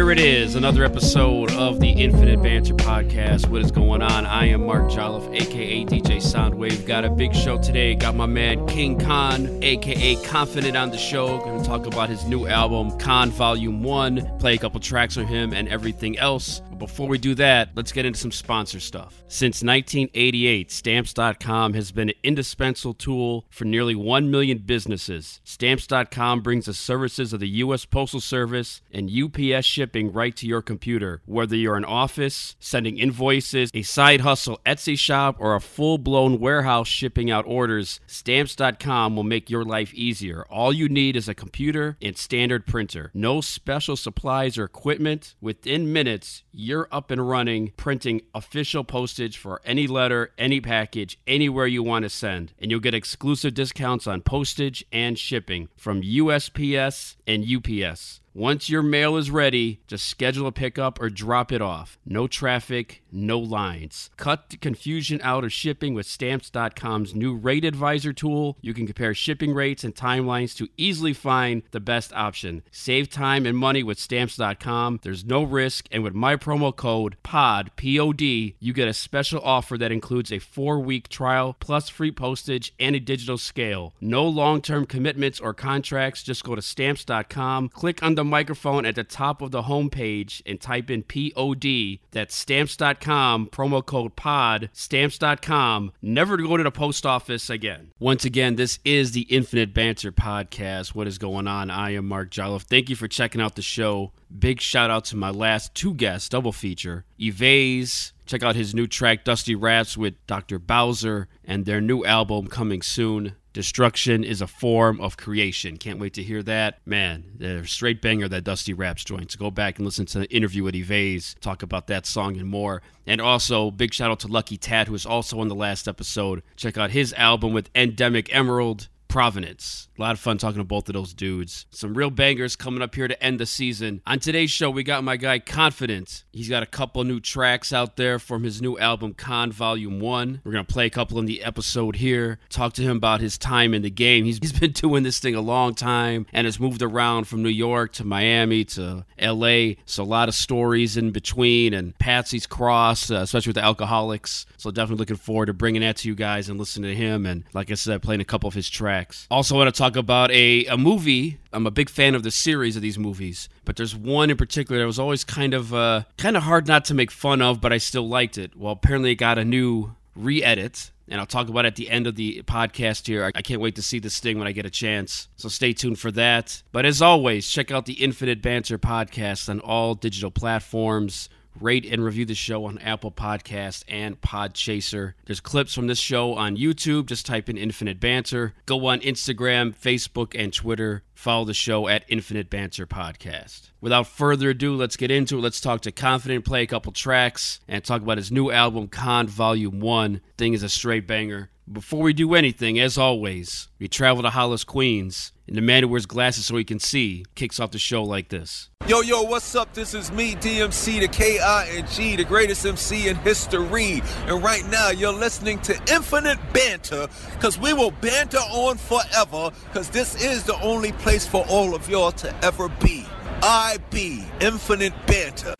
Here it is, another episode of the Infinite Banter Podcast. What is going on? I am Mark Jolliffe, aka DJ Soundwave. Got a big show today. Got my man King Kon, aka Konfident, on the show. Going to talk about his new album, Kon Volume 1, play a couple tracks from him, and everything else. But before we do that, let's get into some sponsor stuff. Since 1988, Stamps.com has been an indispensable tool for nearly 1 million businesses. Stamps.com brings the services of the U.S. Postal Service and UPS shipping right to your computer. Whether you're an office, sending invoices, a side hustle Etsy shop, or a full blown warehouse shipping out orders, Stamps.com will make your life easier. All you need is a computer and standard printer. No special supplies or equipment. Within minutes, you're up and running, printing official postage for any letter, any package, anywhere you want to send. And you'll get exclusive discounts on postage and shipping from USPS and UPS. Once your mail is ready, just schedule a pickup or drop it off. No traffic, no lines. Cut the confusion out of shipping with Stamps.com's new Rate Advisor tool. You can compare shipping rates and timelines to easily find the best option. Save time and money with Stamps.com. There's no risk, and with my promo code POD, P O D, you get a special offer that includes a four week trial plus free postage and a digital scale. No long term commitments or contracts. Just go to Stamps.com, click on the microphone at the top of the homepage and type in POD. That's stamps.com, promo code POD, stamps.com. Never to go to the post office again. Once again, this is the Infinite Banter Podcast. What is going on? I am Mark Jolliffe. Thank you for checking out the show. Big shout out to my last two guests, double feature. Evase, check out his new track, Dusty Raps, with Dr. Bowser, and their new album coming soon. Destruction is a form of creation. Can't wait to hear that. Man, they're straight banger that Dusty Raps joint. So go back and listen to the interview with Evase, talk about that song and more. And also, big shout out to Lucky Tad, who was also on the last episode. Check out his album with Endemic Emerald. Provenance. A lot of fun talking to both of those dudes. Some real bangers coming up here to end the season. On today's show, we got my guy Konfident. He's got a couple new tracks out there from his new album Kon Volume 1. We're going to play a couple in the episode here. Talk to him about his time in the game. He's, he's been doing this thing a long time and has moved around from New York to Miami to LA. So a lot of stories in between and Patsy's Cross, uh, especially with the Alkaholiks. So definitely looking forward to bringing that to you guys and listening to him. And like I said, playing a couple of his tracks. Also, want to talk about a, a movie. I'm a big fan of the series of these movies, but there's one in particular that was always kind of uh, kind of hard not to make fun of, but I still liked it. Well, apparently it got a new re-edit, and I'll talk about it at the end of the podcast here. I can't wait to see this thing when I get a chance, so stay tuned for that. But as always, check out the Infinite Banter podcast on all digital platforms rate and review the show on Apple Podcast and Podchaser. There's clips from this show on YouTube. Just type in Infinite Banter. Go on Instagram, Facebook, and Twitter. Follow the show at Infinite Banter Podcast. Without further ado, let's get into it. Let's talk to Konfident, play a couple tracks, and talk about his new album, Kon Volume 1. Thing is a straight banger. Before we do anything, as always, we travel to Hollis, Queens, and the man who wears glasses so he can see kicks off the show like this. Yo, yo, what's up? This is me, DMC, the K-I-N-G, the greatest MC in history. And right now, you're listening to Infinite Banter, because we will banter on forever, because this is the only place for all of y'all to ever be. I be Infinite Banter.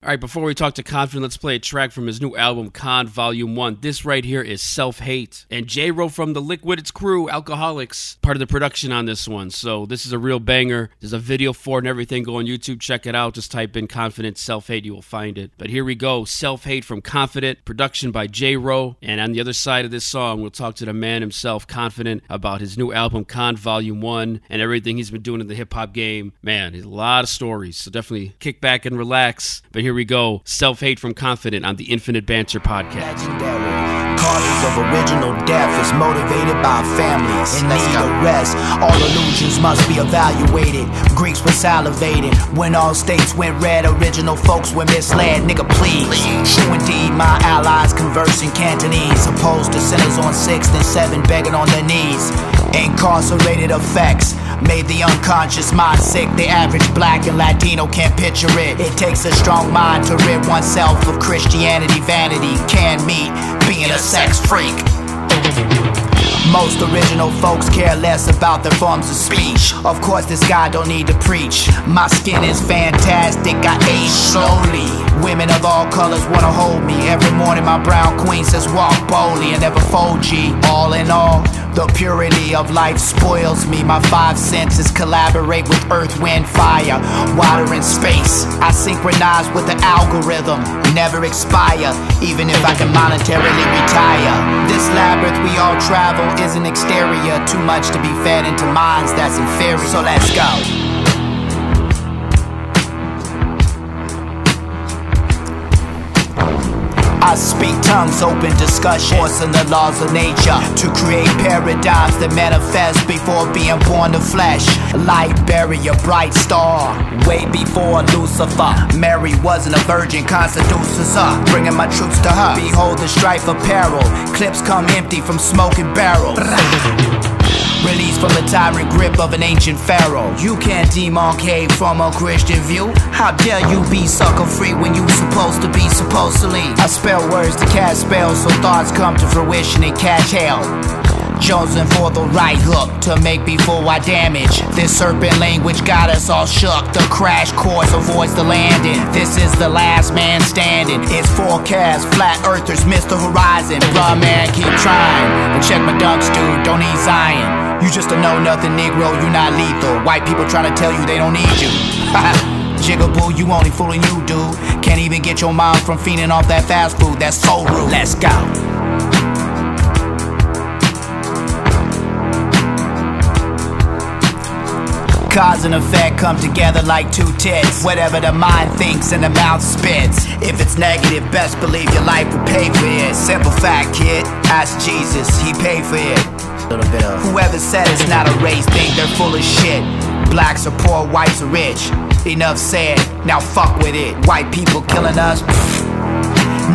All right, before we talk to Konfident, let's play a track from his new album, Kon Volume 1. This right here is Self Hate. And J Ro from the Liquid It's Crew, Alkaholiks, part of the production on this one. So this is a real banger. There's a video for it and everything. Go on YouTube, check it out. Just type in Konfident Self Hate, you will find it. But here we go Self Hate from Konfident, production by J Ro. And on the other side of this song, we'll talk to the man himself, Konfident, about his new album, Kon Volume 1, and everything he's been doing in the hip hop game. Man, a lot of stories. So definitely kick back and relax. But here we go. Self Hate from Konfident on the Infinite Banter podcast. Causes of original death is motivated by families in need of rest. All illusions must be evaluated. Greeks were salivating when all states went red. Original folks were misled. Nigga, please. True indeed, my allies converse in Cantonese. Opposed to sinners on sixth and seven begging on their knees. Incarcerated effects made the unconscious mind sick. The average black and Latino can't picture it. It takes a strong mind to rid oneself of Christianity, vanity. Can meet being a sex freak. Most original folks care less about their forms of speech. Of course, this guy don't need to preach. My skin is fantastic, I age slowly. Women of all colors wanna hold me. Every morning, my brown queen says, Walk boldly and never fold G. All in all, the purity of life spoils me. My five senses collaborate with earth, wind, fire, water, and space. I synchronize with the algorithm, never expire, even if I can monetarily retire. This labyrinth we all travel is an exterior, too much to be fed into minds that's inferior. So let's go. I speak tongues, open discussion, forcing the laws of nature to create paradigms that manifest before being born to flesh. Light barrier, bright star, way before Lucifer. Mary wasn't a virgin, constitutes her, bringing my troops to her. Behold the strife peril, clips come empty from smoking barrels. Released from the tyrant grip of an ancient pharaoh. You can't demarcate from a Christian view. How dare you be sucker free when you supposed to be supposedly? I spell words to cast spells so thoughts come to fruition and catch hell. Chosen for the right hook to make before I damage. This serpent language got us all shook. The crash course avoids the landing. This is the last man standing. It's forecast, flat earthers miss the horizon. Bruh, man, keep trying. And check my ducks, dude, don't ease Zion. You just a know nothing Negro, you not lethal. White people trying to tell you they don't need you. Jigaboo, you only fooling you, dude. Can't even get your mom from feeding off that fast food. That's so rude. Let's go. Cause and effect come together like two tits. Whatever the mind thinks and the mouth spits. If it's negative, best believe your life will pay for it. Simple fact, kid. Ask Jesus, he paid for it. Little bit of whoever said it's not a race thing, they're full of shit. Blacks are poor, whites are rich. Enough said, now fuck with it. White people killing us.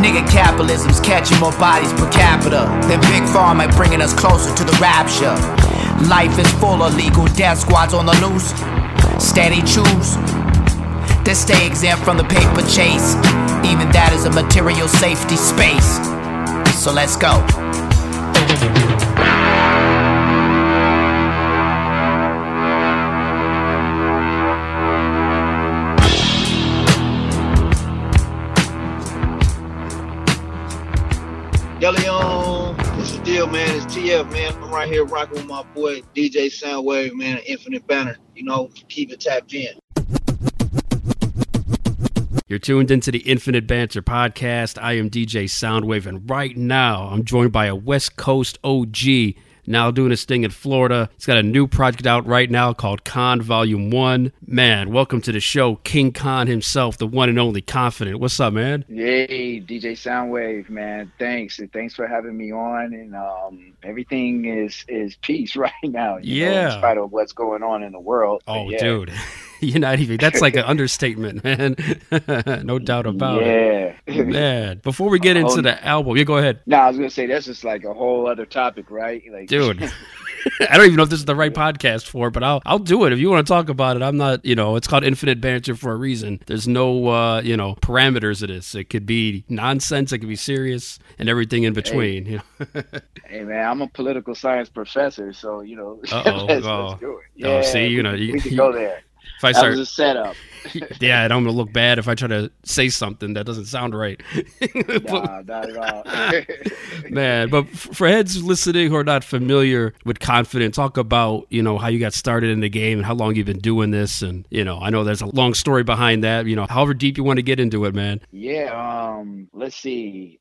Nigga capitalism's catching more bodies per capita than Big Pharma bringing us closer to the rapture. Life is full of legal death squads on the loose. Steady choose to stay exempt from the paper chase. Even that is a material safety space. So let's go. Deal, man? I'm right here rocking with my boy DJ Soundwave, man. Infinite Banter. You know, keep it tapped in. You're tuned into the Infinite Banter podcast. I am DJ Soundwave, and right now I'm joined by a West Coast OG now doing his thing in Florida. He's got a new project out right now called Kon Volume 1. Man, welcome to the show, King Kon himself, the one and only Konfident. What's up, man? Yay, DJ Soundwave, man. Thanks. And thanks for having me on. And um, everything is is peace right now. yeah. Know, in spite of what's going on in the world. Oh, yeah. dude. You're not even. That's like an understatement, man. no doubt about yeah. it. Yeah, man, before we get into the album, you go ahead. No, I was gonna say that's just like a whole other topic, right? Like, dude. I don't even know if this is the right podcast for, it, but I'll I'll do it if you want to talk about it. I'm not, you know, it's called Infinite Banter for a reason. There's no, uh, you know, parameters of this. It could be nonsense, it could be serious, and everything in between. Hey, you know? hey man, I'm a political science professor, so you know, let's, oh. let's do it. Oh, Yeah, see, you know, you- we can go there. I That start, was a setup. yeah, and I'm gonna look bad if I try to say something that doesn't sound right. But- Nah, not at all. Man, but for heads listening who are not familiar with Konfident, talk about you know how you got started in the game and how long you've been doing this, and you know I know there's a long story behind that. You know, however deep you want to get into it, man. Yeah, um, let's see.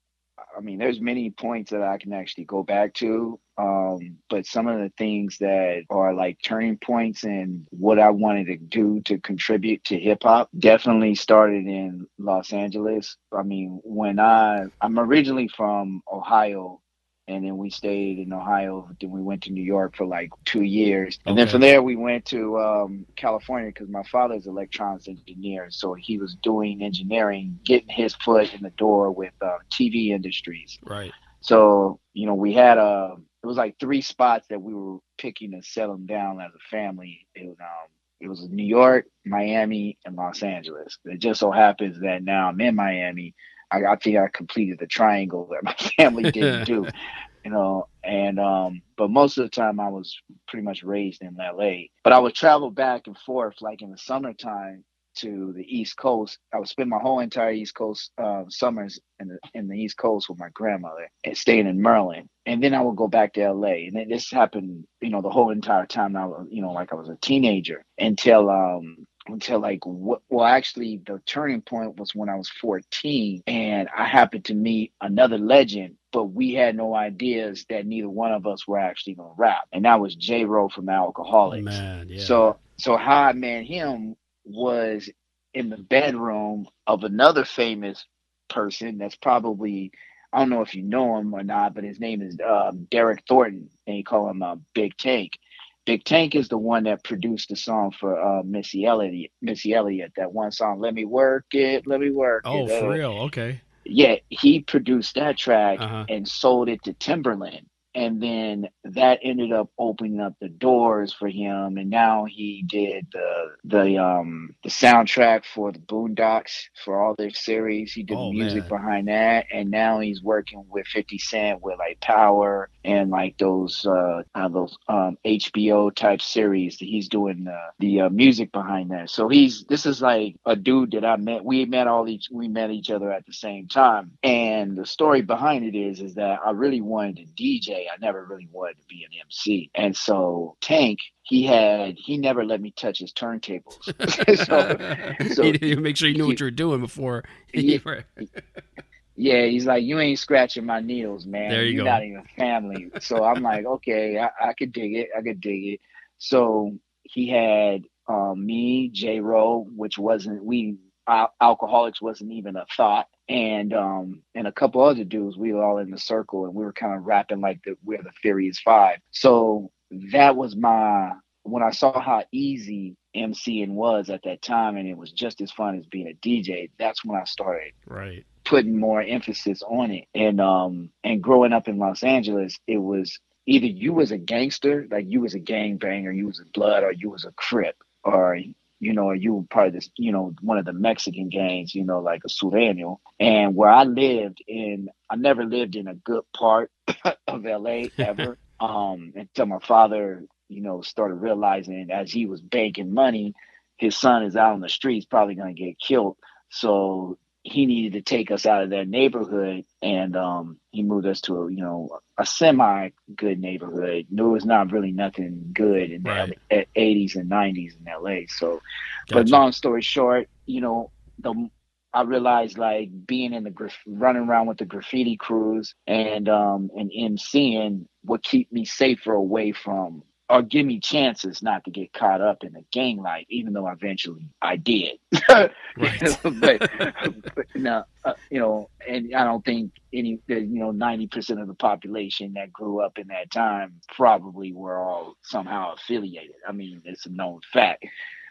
I mean, there's many points that I can actually go back to. Um, but some of the things that are like turning points and what I wanted to do to contribute to hip hop definitely started in Los Angeles. I mean, when I I'm originally from Ohio and then we stayed in Ohio. Then we went to New York for like two years, and then from there we went to um, California because my father's an electronics engineer, so he was doing engineering, getting his foot in the door with uh, TV industries. Right. So you know, we had a it was like three spots that we were picking to settle down as a family. It was um it was New York, Miami, and Los Angeles. It just so happens that now I'm in Miami. I, I think I completed the triangle that my family didn't do. you know, and um, but most of the time I was pretty much raised in LA. But I would travel back and forth, like in the summertime, to the East Coast. I would spend my whole entire East Coast uh, summers in the in the East Coast with my grandmother and staying in Maryland. And then I would go back to LA. And then this happened, you know, the whole entire time I was, you know, like I was a teenager until um until like what well actually the turning point was when I was 14 and I happened to meet another legend but we had no ideas that neither one of us were actually gonna rap and that was J Ro from Alkaholiks. Man, yeah. So so how I met him was in the bedroom of another famous person that's probably I don't know if you know him or not, but his name is um, Derek Thornton, and you call him uh, Big Tank. Big Tank is the one that produced the song for uh, Missy Elliott. Missy Elliott, that one song, "Let Me Work It, Let Me Work oh, It." for real? Okay. yeah, he produced that track Uh-huh. and sold it to Timbaland. And then that ended up opening up the doors for him. And now he did the the um the soundtrack for the Boondocks for all their series. He did Oh, the music man. behind that. And now he's working with 50 Cent with like Power and like those uh, uh those um HBO type series. That he's doing the the uh, music behind that. So he's this is like a dude that I met. We met all each we met each other at the same time. And the story behind it is is that I really wanted to DJ. I never really wanted to be an MC. And so Tank, he had he never let me touch his turntables. so so- you make sure you knew what you were doing before. Yeah. Yeah, he's like, you ain't scratching my needles, man. There you You're go. not even family. so I'm like, okay, I, I could dig it. I could dig it. So he had um, me, J Ro, which wasn't we al- Alkaholiks wasn't even a thought, and um, and a couple other dudes. We were all in the circle, and we were kind of rapping like the we're the Furious Five. So that was my when I saw how easy MCing was at that time, and it was just as fun as being a DJ. That's when I started right. putting more emphasis on it. And um and growing up in Los Angeles, it was either you was a gangster, like you was a gang banger, you was a blood, or you was a crip, or you know, you were part of this, you know, one of the Mexican gangs, you know, like a Sureño. And where I lived in, I never lived in a good part of LA ever. um, until my father, you know, started realizing as he was banking money, his son is out on the streets, probably gonna get killed. So he needed to take us out of that neighborhood and um he moved us to a you know a semi good neighborhood. There was not really nothing good in Right. the 80s and 90s in la so but long story short you know the I realized like being in the graf- running around with the graffiti crews and um and MCing would keep me safer away from or give me chances not to get caught up in the gang life, even though eventually I did. But, but no, uh, you know, and I don't think any, you know, ninety percent of the population that grew up in that time probably were all somehow affiliated. I mean, it's a known fact.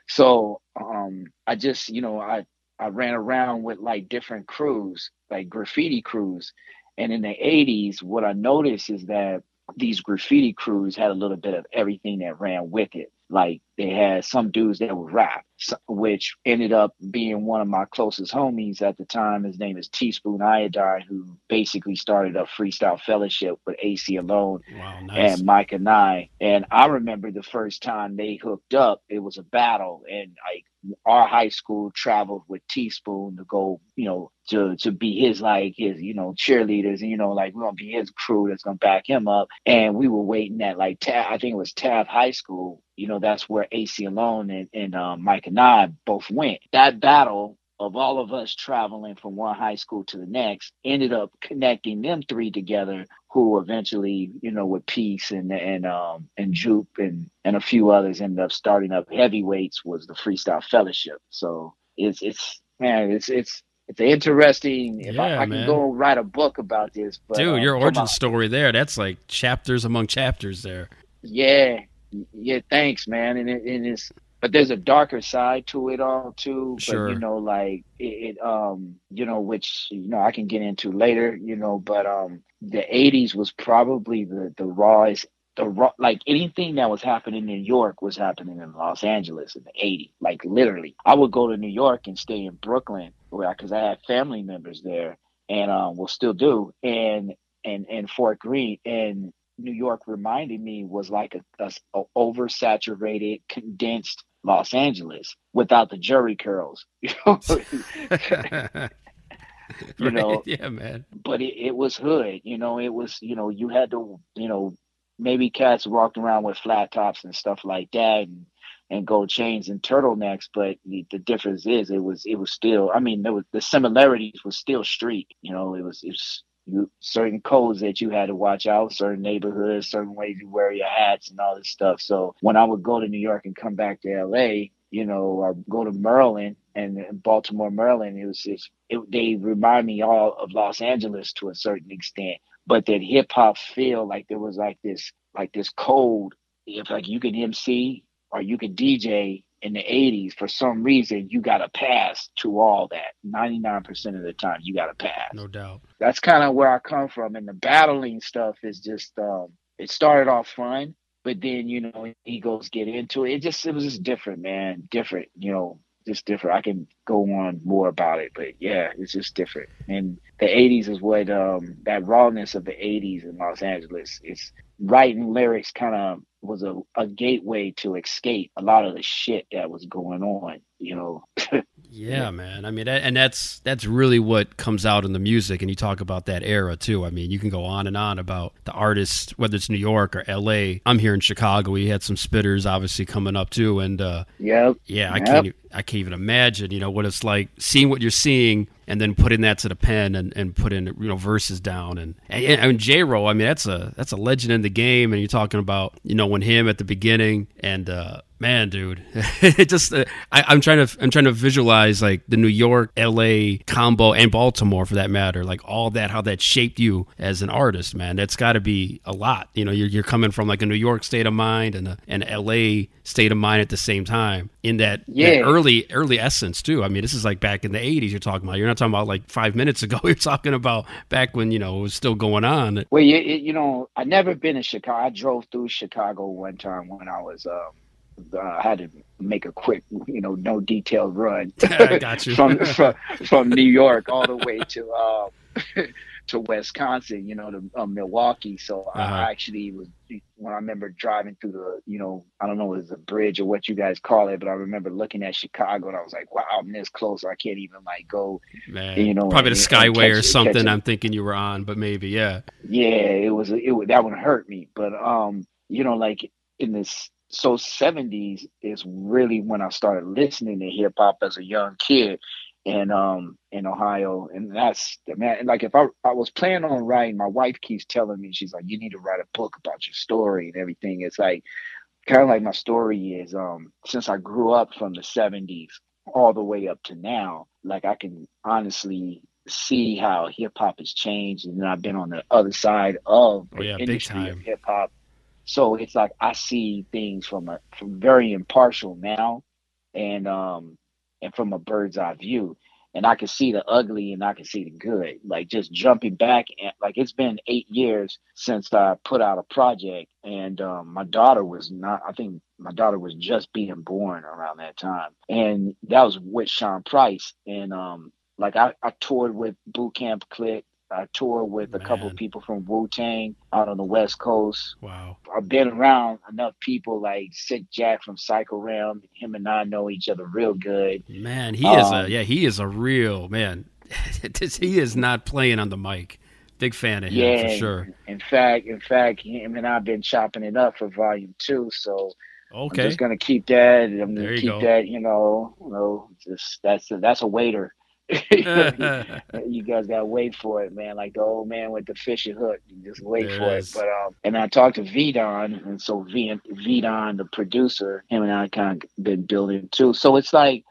So um, I just, you know, I I ran around with like different crews, like graffiti crews, and in the '80s, what I noticed is that these graffiti crews had a little bit of everything that ran with it. Like they had some dudes that would rap, which ended up being one of my closest homies at the time. His name is Teaspoon Iodine, who basically started a freestyle fellowship with Aceyalone Wow. Nice. and Mike and I. And I remember the first time they hooked up, it was a battle. And like our high school traveled with Teaspoon to go, you know, to to be his like his, you know, cheerleaders and you know, like we're gonna be his crew that's gonna back him up. And we were waiting at like Taft, I think it was Taft High School, you know, that's where Aceyalone and, and um, Mike and I both went. That battle of all of us traveling from one high school to the next ended up connecting them three together who eventually, you know, with Peace and and um and Jupe and and a few others ended up starting up heavyweights was the freestyle fellowship. So it's it's man, it's it's it's interesting. If I, Yeah, I can go write a book about this, but Dude, uh, your origin story there, that's like chapters among chapters there. yeah, yeah. Thanks, man. And it, and it's but there's a darker side to it all too. Sure. But you know, like it, it, um, you know, which you know I can get into later. You know, but um, the '80s was probably the the rawest. The raw, like anything that was happening in New York was happening in Los Angeles in the '80s. Like literally, I would go to New York and stay in Brooklyn where because I had family members there, and um, will still do. And and and Fort Greene and New York reminded me was like a, a, a oversaturated, condensed Los Angeles without the Jheri curls. You know, you right. yeah, man. but it, it was hood. You know, it was you know you had to you know maybe cats walked around with flat tops and stuff like that and and gold chains and turtlenecks but the, the difference is it was it was still i mean there was the similarities was still street you know it was it was you, certain codes that you had to watch out certain neighborhoods certain ways you wear your hats and all this stuff. So when i would go to new york and come back to la you know or go to maryland and baltimore maryland it was just it, they remind me all of los angeles to a certain extent. But that hip hop feel like there was like this like this code. If like you can MC or you can DJ in the 80s for some reason you got to pass to all that. 99% of the time you got to pass. No doubt. that's kind of where I come from and the battling stuff is just um it started off fun but then you know egos get into it. It just it was just different man. Different you know just different. I can go on more about it but yeah it's just different. And the 80s is what um that rawness of the 80s in Los Angeles it's writing lyrics kind of was a, a gateway to escape a lot of the shit that was going on you know Yeah, man. I mean, and that's that's really what comes out in the music. And you talk about that era too. I mean, you can go on and on about the artists, whether it's New York or L.A. I'm here in Chicago. We had some spitters, obviously, coming up too. And uh, yep yeah, I Yep. can't I can't even imagine, you know, what it's like seeing what you're seeing and then putting that to the pen and, and putting you know verses down and and, and J Ro, I mean that's a that's a legend in the game and you're talking about you know when him at the beginning and uh man dude it just uh, I, I'm trying to I'm trying to visualize like the New York LA combo and Baltimore for that matter like all that how that shaped you as an artist man that's got to be a lot you know you're, you're coming from like a New York state of mind and a, an LA state of mind at the same time in that, that early early essence too. I mean, this is like back in the '80s. You're talking about. You're not talking about like five minutes ago. You're talking about back when you know it was still going on. Well, you, you know, I never been in Chicago. I drove through Chicago one time when I was, um, uh, I had to make a quick, you know, no detailed run I got you. from, from from New York all the way to um, to Wisconsin, you know, to uh, Milwaukee. So Uh-huh. I actually was when I remember driving through the, you know, I don't know, if it's a bridge or what you guys call it, but I remember looking at Chicago and I was like, wow, I'm this close. I can't even like go Man, you know, probably the and- Skyway or it- something. I'm thinking you were on, but maybe yeah. yeah it was it that would hurt me but um you know like in this so 70s is really when i started listening to hip hop as a young kid and um in ohio and that's the man like if i i was planning on writing my wife keeps telling me she's like you need to write a book about your story and everything it's like kind of like my story is um since i grew up from the 70s all the way up to now like i can honestly see how hip hop has changed, and then I've been on the other side of Oh, the yeah, big industry of time. hip hop. So it's like I see things from a from very impartial now, and um and from a bird's eye view, and I can see the ugly and I can see the good. Like just jumping back, and like it's been eight years since I put out a project, and um, my daughter was not. I think my daughter was just being born around that time, and that was with Sean Price, and um like I, I toured with Boot Camp Click. I toured with a couple of people from Wu Tang out on the West Coast. Wow. I've been around enough people like Sick Jack from Psycho Realm. Him and I know each other real good. Man, he is a Um, yeah. He is a real man. he is not playing on the mic. Big fan of him yeah, for sure. In fact, in fact, him and I've been chopping it up for Volume Two. So I'm Okay. just gonna keep that. I'm gonna keep go. that. You know, you know, just that's a, that's a waiter. you guys gotta wait for it, man. Like the old man with the fishing hook, you just wait There for it is. But um, and I talked to Vidon, and so V Vidon, the producer, him and I kind of been building too. So it's like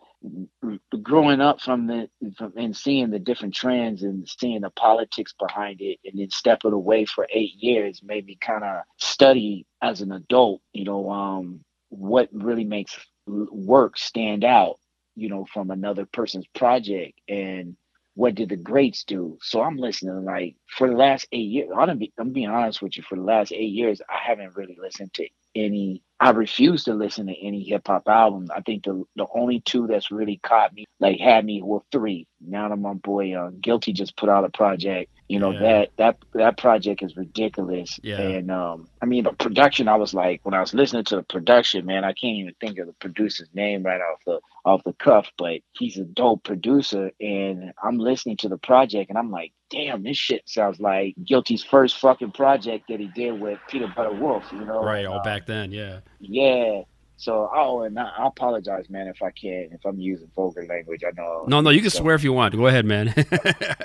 growing up from the from, and seeing the different trends and seeing the politics behind it, and then stepping away for eight years made me kind of study as an adult. You know, um, what really makes work stand out you know, from another person's project and what did the greats do? So I'm listening like for the last eight years, I'm, be, I'm being honest with you, for the last eight years, I haven't really listened to any I refuse to listen to any hip hop album. I think the the only two that's really caught me, like had me, well, three. Now that my boy uh, Guilty just put out a project, you know Yeah. that that that project is ridiculous. Yeah. And um, I mean the production. I was like, when I was listening to the production, man, I can't even think of the producer's name right off the off the cuff, but he's a dope producer. And I'm listening to the project, and I'm like, damn, this shit sounds like Guilty's first fucking project that he did with Peanut Butter Wolf. You know, Right, all uh, back then, yeah. Yeah. So, oh, and I, I apologize, man, if I can, if I'm using vulgar language. I know. No, no, you can So- swear if you want. Go ahead, man.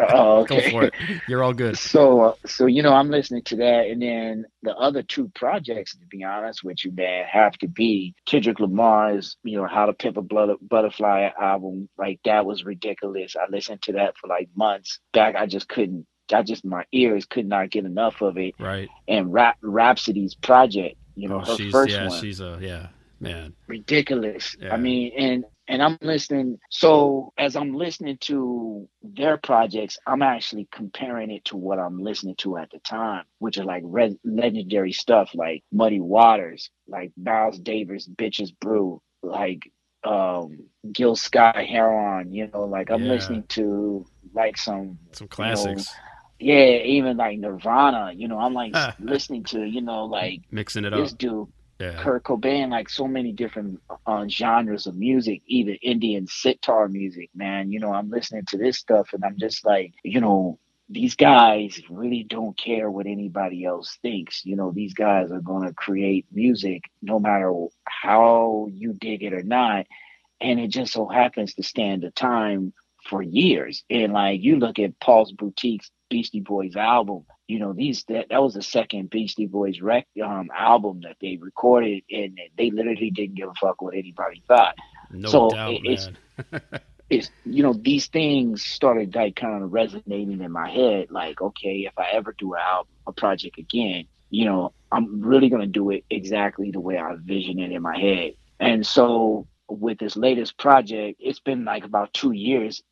Oh, Go okay. for it. You're all good. So, uh, so you know, I'm listening to that, and then the other two projects, to be honest with you, man, have to be Kendrick Lamar's, you know, How to Pimp a Blood- Butterfly album. Like that was ridiculous. I listened to that for like months back. I just couldn't. I just my ears could not get enough of it. Right. And Rap Rapsody's project, you know, Oh, her she's first yeah, one. she's a yeah, man. ridiculous. Yeah. I mean, and and I'm listening. So as I'm listening to their projects, I'm actually comparing it to what I'm listening to at the time, which are like red, legendary stuff like Muddy Waters, like Miles Davis, Bitches Brew, like um Gil Scott Heron. You know, like I'm Yeah. listening to like some Some classics. Yeah, even like Nirvana. You know, I'm like listening to you know like Mixing it this up. dude. Yeah. Kurt Cobain, like so many different uh, genres of music, even Indian sitar music, man. You know, I'm listening to this stuff and I'm just like, you know, these guys really don't care what anybody else thinks. You know, these guys are going to create music no matter how you dig it or not. And it just so happens to stand the time for years. And like you look at Paul's Boutique's Beastie Boys album, you know, these that, that was the second Beastie Boys rec um album that they recorded and they literally didn't give a fuck what anybody thought. No so doubt, it- it's- man. It's you know, these things started like kind of resonating in my head, like, okay, if I ever do a album a project again, you know, I'm really gonna do it exactly the way I envision it in my head. And so with this latest project, it's been like about two years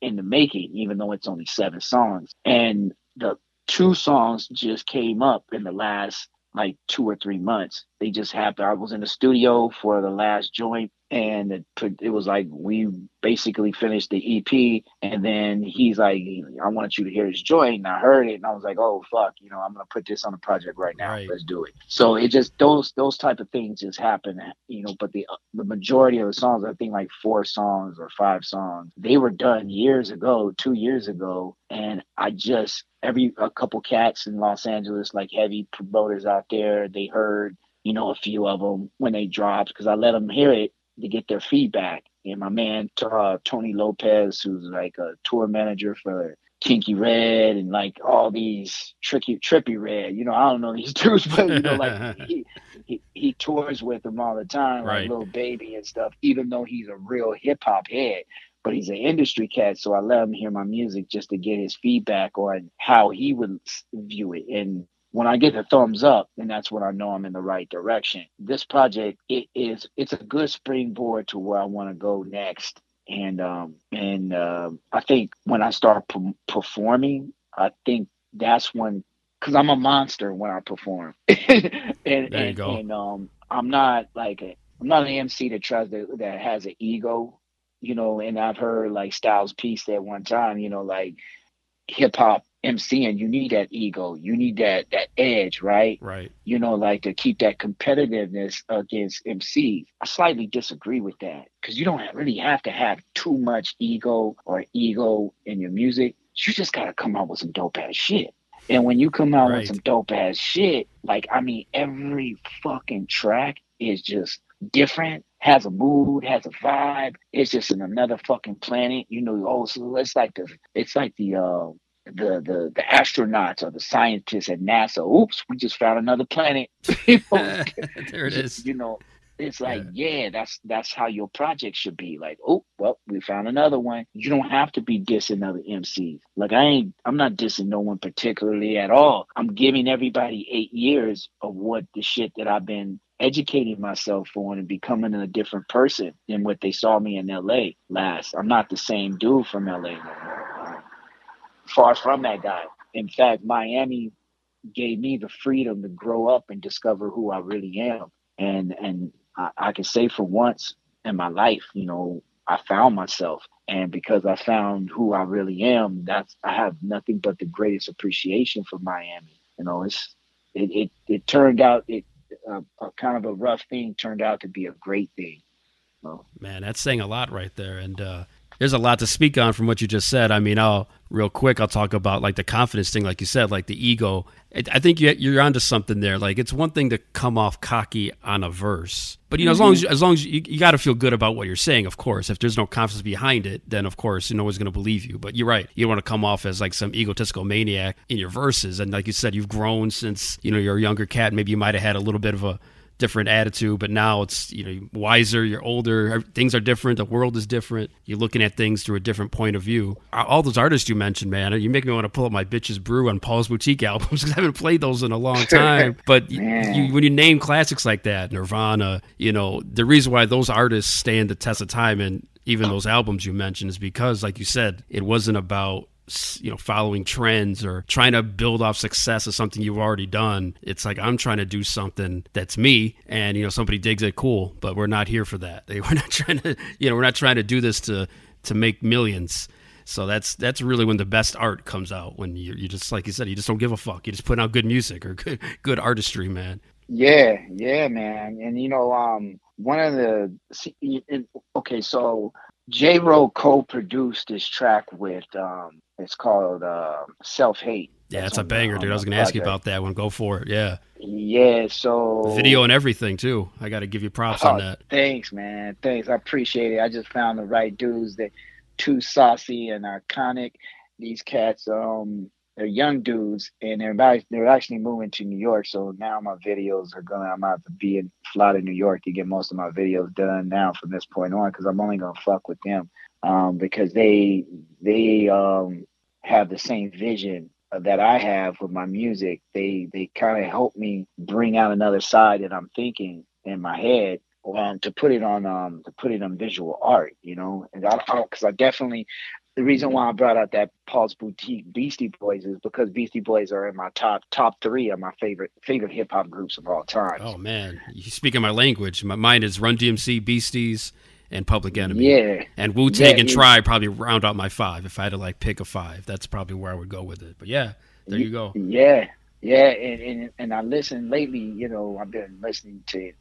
in the making, even though it's only seven songs. And the two songs just came up in the last like two or three months. They just happened. I was in the studio for the last joint, and it, put- it was like we basically finished the EP, and then he's like, "I want you to hear this joint." And I heard it, and I was like, "Oh fuck, you know, I'm gonna put this on a project right now. Right. Let's do it." So it just those those type of things just happen, you know. But the the majority of the songs, I think like four songs or five songs, they were done years ago, two years ago, and I just every a couple cats in Los Angeles, like heavy promoters out there, they heard you know a few of them when they dropped because I let them hear it to get their feedback. And my man uh, Tony Lopez, who's like a tour manager for Kinky Red and like all these tricky Trippie Redd, you know, I don't know these dudes, but you know, like he, he he tours with them all the time, Right. like little baby and stuff. Even though he's a real hip hop head, but he's an industry cat, so I let him hear my music just to get his feedback on how he would view it. And when I get the thumbs up, then that's when I know I'm in the right direction. This project it is it's a good springboard to where I want to go next. And um and uh, I think when I start p- performing, I think that's when because I'm a monster when I perform. and There you and, go. and um I'm not like a I'm not an MC that tries to that has an ego, you know, and I've heard like Styles P said one time, you know, like hip hop MCing, you need that ego, you need that that edge, right? Right. You know, like to keep that competitiveness against MCs. I slightly disagree with that because you don't really have to have too much ego or ego in your music. You just gotta come out with some dope ass shit. And when you come out Right. with some dope ass shit, like I mean, every fucking track is just different, has a mood, has a vibe. It's just in another fucking planet. You know, oh, so it's like the it's like the uh the the the astronauts or the scientists at NASA. Oops, we just found another planet. You know, there it is. you know, it's like, yeah. that's that's how your project should be. Like, oh, well, we found another one. You don't have to be dissing other MCs. Like, I ain't, I'm not dissing no one particularly at all. I'm giving everybody eight years of what the shit that I've been educating myself on and becoming a different person than what they saw me in LA last. I'm not the same dude from LA no more. Far from that guy. In fact, Miami gave me the freedom to grow up and discover who I really am. and and I, I can say for once in my life, you know, I found myself, and because I found who I really am, that's I have nothing but the greatest appreciation for Miami. You know, it's it it, it turned out it uh, a kind of a rough thing turned out to be a great thing. So. Man, that's saying a lot right there, and uh, there's a lot to speak on from what you just said. I mean, I'll real quick. I'll talk about like the confidence thing, like you said, like the ego. I think you're onto something there. Like it's one thing to come off cocky on a verse, but you know, mm-hmm. as long as as long as you, you got to feel good about what you're saying. Of course, if there's no confidence behind it, then of course no one's going to believe you. But you're right. You don't want to come off as like some egotistical maniac in your verses. And like you said, you've grown since you know you're a younger cat. Maybe you might have had a little bit of a different attitude, but now it's you know wiser. You're older. Things are different. The world is different. You're looking at things through a different point of view. All those artists you mentioned, man, you make me want to pull up my bitches brew on Paul's Boutique albums because I haven't played those in a long time. but you, when you name classics like that, Nirvana, you know the reason why those artists stand the test of time and even oh. those albums you mentioned is because, like you said, it wasn't about you know following trends or trying to build off success of something you've already done it's like i'm trying to do something that's me and you know somebody digs it cool but we're not here for that. We're not trying to you know we're not trying to do this to to make millions. So that's that's really when the best art comes out when you you just like you said you just don't give a fuck. You just put out good music or good good artistry man. Yeah yeah man. And you know um one of the okay so J. Ro co-produced this track with um, it's called uh, Self Hate. Yeah, it's a banger, dude. I was going to ask you about that one. Go for it. Yeah. Yeah. So video and everything too. I got to give you props oh, on that. Thanks, man. Thanks. I appreciate it. I just found the right dudes that too saucy and iconic. These cats, um, they're young dudes, and they're about, they're actually moving to New York. So now my videos are gonna. I'm about to be in fly to New York to get most of my videos done now from this point on because I'm only gonna fuck with them um, because they they um, have the same vision that I have with my music. They they kind of help me bring out another side that I'm thinking in my head um, to put it on um to put it on visual art, you know. And I because I, I, definitely the reason why I brought out that Paul's Boutique Beastie Boys is because Beastie Boys are in my top top three of my favorite favorite hip hop groups of all time. Oh man, you speaking my language. My mine is Run DMC, Beasties, and Public Enemy. Yeah. And Wu Tang yeah, and Tribe probably round out my five. If I had to like pick a five, that's probably where I would go with it. But yeah, there you go. Yeah. Yeah. And and, and I listened lately, you know, I've been listening to it.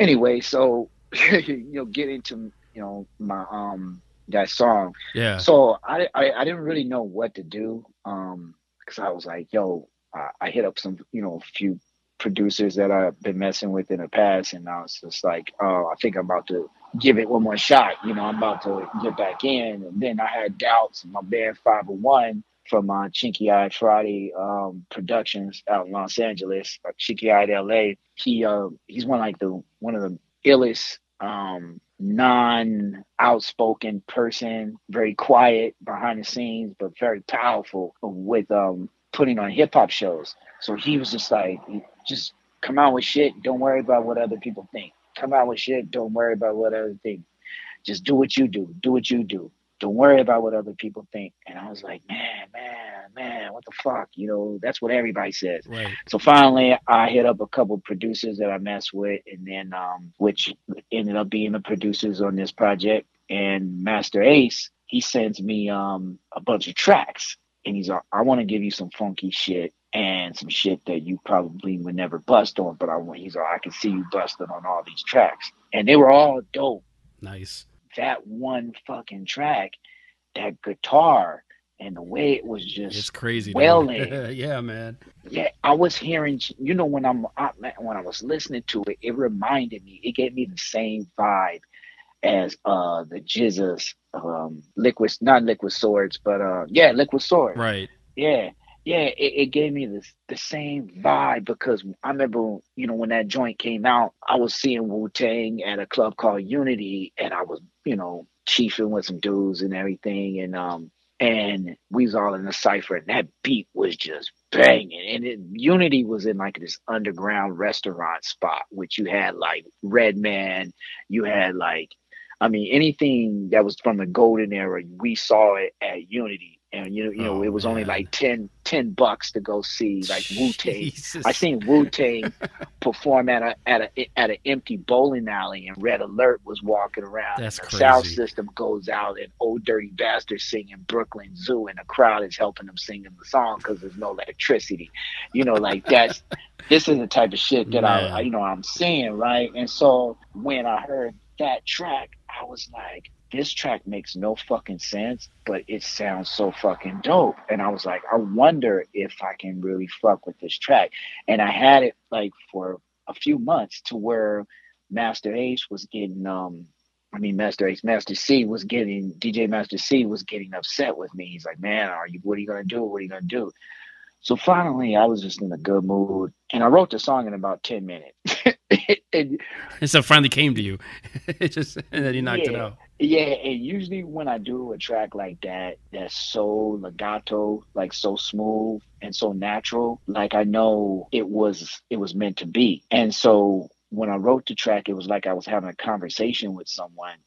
Anyway, so you know, get into, you know, my um that song. Yeah. So I I, I didn't really know what to do. Um because I was like, yo, I, I hit up some, you know, a few producers that I've been messing with in the past and I was just like, oh, I think I'm about to give it one more shot. You know, I'm about to get back in. And then I had doubts. My band 501 from uh, Chinky Eyed Friday um, Productions out in Los Angeles, uh, Chinky Eyed LA. He uh, he's one like the one of the illest um, non outspoken person, very quiet behind the scenes, but very powerful with um, putting on hip hop shows. So he was just like, just come out with shit. Don't worry about what other people think come out with shit. Don't worry about what other things. Just do what you do. Do what you do. Don't worry about what other people think. And I was like, man, man, man, what the fuck? You know, that's what everybody says. Right. So finally, I hit up a couple producers that I messed with, and then um, which ended up being the producers on this project. And Masta Ace, he sends me um, a bunch of tracks, and he's like, I want to give you some funky shit and some shit that you probably would never bust on. But I want he's like, I can see you busting on all these tracks, and they were all dope. Nice. That one fucking track, that guitar and the way it was just it's crazy wailing. yeah, man. Yeah, I was hearing. You know, when I'm I, when I was listening to it, it reminded me. It gave me the same vibe as uh the GZA's um liquid, not liquid swords, but uh yeah, liquid sword. Right. Yeah yeah, it, it, gave me this the same vibe because I remember, you know, when that joint came out, I was seeing Wu Tang at a club called Unity, and I was, you know, chiefing with some dudes and everything, and um, and we was all in a cipher, and that beat was just banging, and it, Unity was in like this underground restaurant spot, which you had like Redman, you had like, I mean, anything that was from the golden era, we saw it at Unity and you know, you know, Oh, it was only like 10, 10 bucks to go see like Wu Tang. I seen Wu Tang perform at a at a at an empty bowling alley, and Red Alert was walking around. That's the sound system goes out, and Old Dirty Bastard singing Brooklyn Zoo, and the crowd is helping them singing the song because there's no electricity. You know, like that's this is the type of shit that Man. I you know I'm seeing right. And so when I heard that track, I was like. This track makes no fucking sense, but it sounds so fucking dope. And I was like, I wonder if I can really fuck with this track and I had it like for a few months to where Masta Ace was getting um I mean Masta Ace Master C was getting DJ Master C was getting upset with me. He's like, "Man, are you what are you going to do? What are you going to do?" So finally, I was just in a good mood and I wrote the song in about 10 minutes. and And so it finally came to you. it just and then you knocked it out. Yeah, and usually when I do a track like that, that's so legato, like so smooth and so natural, like I know it was it was meant to be. And so when I wrote the track, it was like I was having a conversation with someone.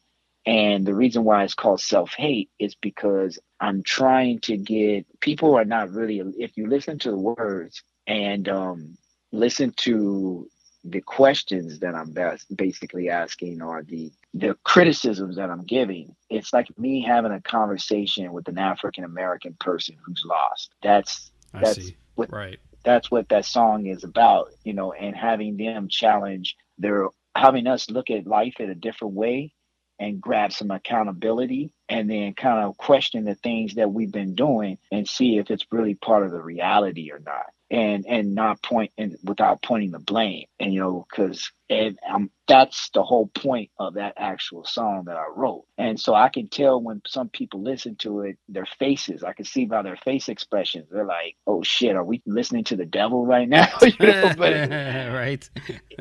And the reason why it's called self hate is because I'm trying to get people are not really if you listen to the words and um, listen to the questions that I'm bas- basically asking or the the criticisms that I'm giving, it's like me having a conversation with an African American person who's lost. That's I That's see. what- Right. that's what that song is about, you know, and having them challenge their having us look at life in a different way and grab some accountability and then kind of question the things that we've been doing and see if it's really part of the reality or not and and not point and without pointing the blame and you know because and um, that's the whole point of that actual song that i wrote and so i can tell when some people listen to it their faces i can see by their face expressions they're like oh shit are we listening to the devil right now you know but it, right.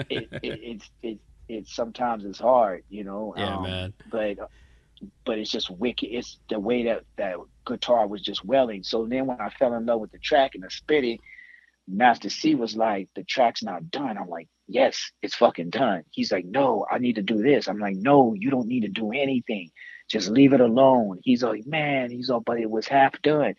it, it, it's it, it's sometimes it's hard you know Yeah, um, man. but but it's just wicked it's the way that that guitar was just welling so then when i fell in love with the track and the spitting master c was like the track's not done i'm like yes it's fucking done he's like no i need to do this i'm like no you don't need to do anything just leave it alone he's like man he's all but it was half done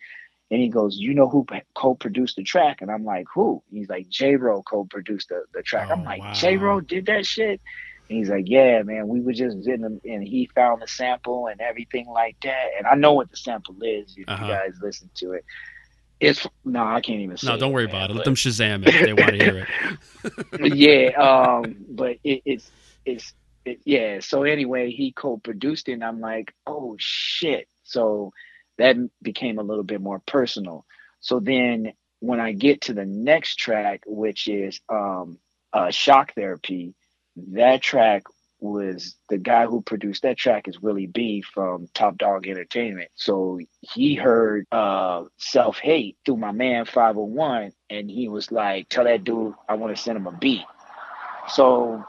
and he goes, "You know who co-produced the track?" And I'm like, "Who?" He's like, "J. Ro co-produced the, the track." Oh, I'm like, wow. "J. Ro did that shit?" And he's like, "Yeah, man. We were just in them, and he found the sample and everything like that. And I know what the sample is. If Uh-huh. you guys listen to it, it's no, I can't even say. No, don't worry man, about it. Let them Shazam it if they want to hear it. yeah, um, but it, it's it's it, yeah. So anyway, he co-produced it, and I'm like, oh shit. So that became a little bit more personal. So then when I get to the next track, which is um, uh, shock therapy, that track was the guy who produced that track is Willie B from Top Dawg Entertainment. So he heard uh, Self Hate through my man 501, and he was like, Tell that dude I want to send him a beat. So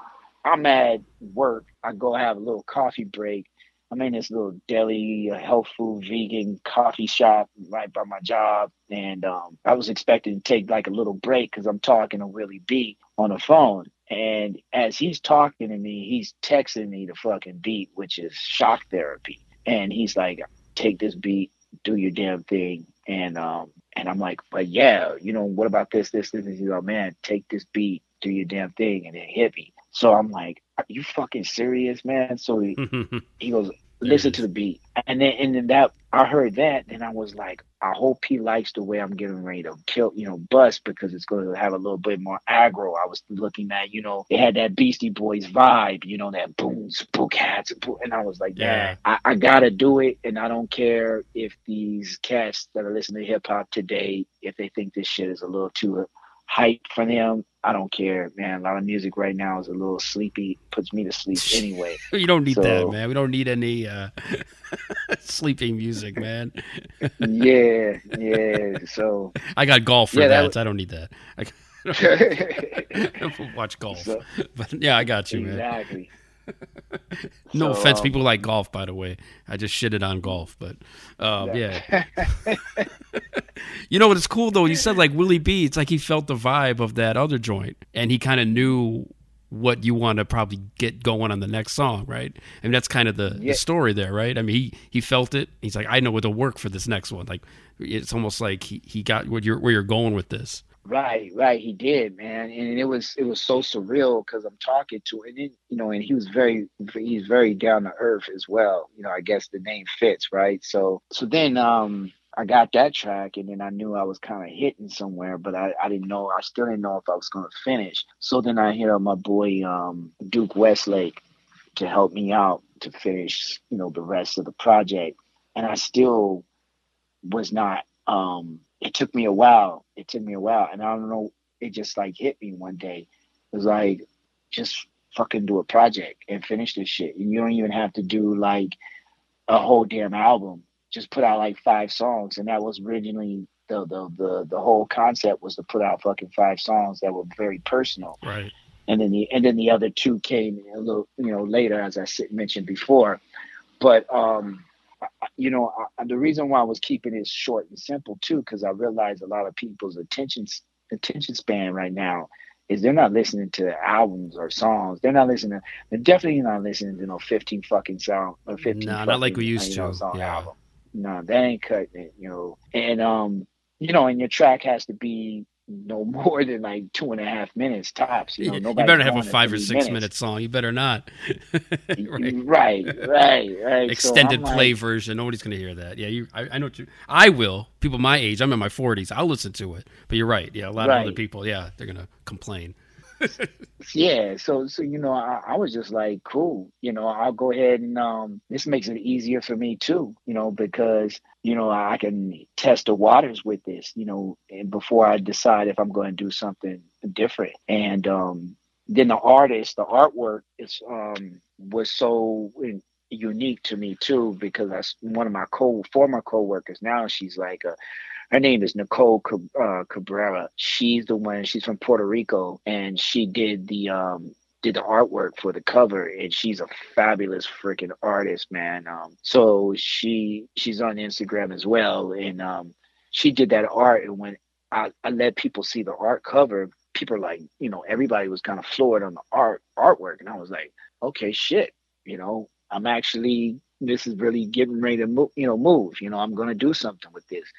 I'm at work. I go have a little coffee break. I'm in this little deli, health food, vegan coffee shop right by my job. And um, I was expecting to take like a little break because I'm talking to Willie B on the phone. And as he's talking to me, he's texting me the fucking beat, which is shock therapy. And he's like, take this beat, do your damn thing. And um, and I'm like, but yeah, you know, what about this, this, this? And he's like, man, take this beat, do your damn thing, and it hit me. So I'm like, are you fucking serious, man? So he, he goes, listen to the beat. And then and then that I heard that and I was like, I hope he likes the way I'm getting ready to kill, you know, bust because it's going to have a little bit more aggro. I was looking at, you know, it had that Beastie Boys vibe, you know, that boom, spook hats, and I was like, Yeah. I, I gotta do it, and I don't care if these cats that are listening to hip hop today, if they think this shit is a little too hype for them. I don't care, man. A lot of music right now is a little sleepy, puts me to sleep anyway. you don't need that, man. We don't need any uh, sleeping music, man. yeah, yeah. So I got golf for Yeah, that that. was- I don't need that. I exactly. watch golf. But yeah, I got you, man. No So, offense, um, people like golf, by the way. I just shitted on golf, but um, yeah. you know what? It's cool though. You said like Willie B. It's like he felt the vibe of that other joint, and he kind of knew what you want to probably get going on the next song, right? I mean, that's kind of the, Yeah. the story there, right? I mean, he he felt it. He's like, I know what to work for this next one. Like, it's almost like he, he got what you're where you're going with this. Right, right. He did, man, and it was it was so surreal because I'm talking to and it, you know, and he was very he's very down to earth as well. You know, I guess the name fits, right? So so then um I got that track, and then I knew I was kind of hitting somewhere, but I I didn't know I still didn't know if I was gonna finish. So then I hit up my boy um Duke Westlake to help me out to finish, you know, the rest of the project, and I still was not um it took me a while. It took me a while. And I don't know, it just like hit me one day. It was like, just fucking do a project and finish this shit. And you don't even have to do like a whole damn album. Just put out like five songs. And that was originally the the the, the whole concept was to put out fucking five songs that were very personal Right. and then the and then the other two came a little you know later as I mentioned before. But um, you know I, the reason why I was keeping it short and simple too, because I realized a lot of people's attention attention span right now is they're not listening to albums or songs. They're not listening. They're definitely not listening to no fifteen fucking sound or fifteen. No, not like we used you know, to. song Yeah. album. No, that ain't cutting it. You know, and um, you know, and your track has to be no more than like two and a half minutes tops. You know, you better have a five or six minute song. You better not. right. Right, right, right. Extended I'm play like, version. Nobody's going to hear that. Yeah, you. I, I know. What you, I will. People my age. I'm in my 40s. I'll listen to it. But you're right. Yeah, a lot of other people. Yeah, they're going to complain. Yeah. So, so you know, I, I was just like, cool. You know, I'll go ahead and um, this makes it easier for me too. You know, because you know I can test the waters with this. You know, and before I decide if I'm going to do something different. And um, then the artist, the artwork is um was so unique to me too because that's one of my co former co-workers now she's like a her name is Nicole uh, Cabrera. She's the one. She's from Puerto Rico, and she did the um did the artwork for the cover, and she's a fabulous freaking artist, man. Um, so she she's on Instagram as well, and um, she did that art, and when I, I let people see the art cover, people like, you know, everybody was kind of floored on the art artwork, and I was like, okay, shit, you know, I'm actually this is really getting ready to move, you know, move. You know, I'm gonna do something with this.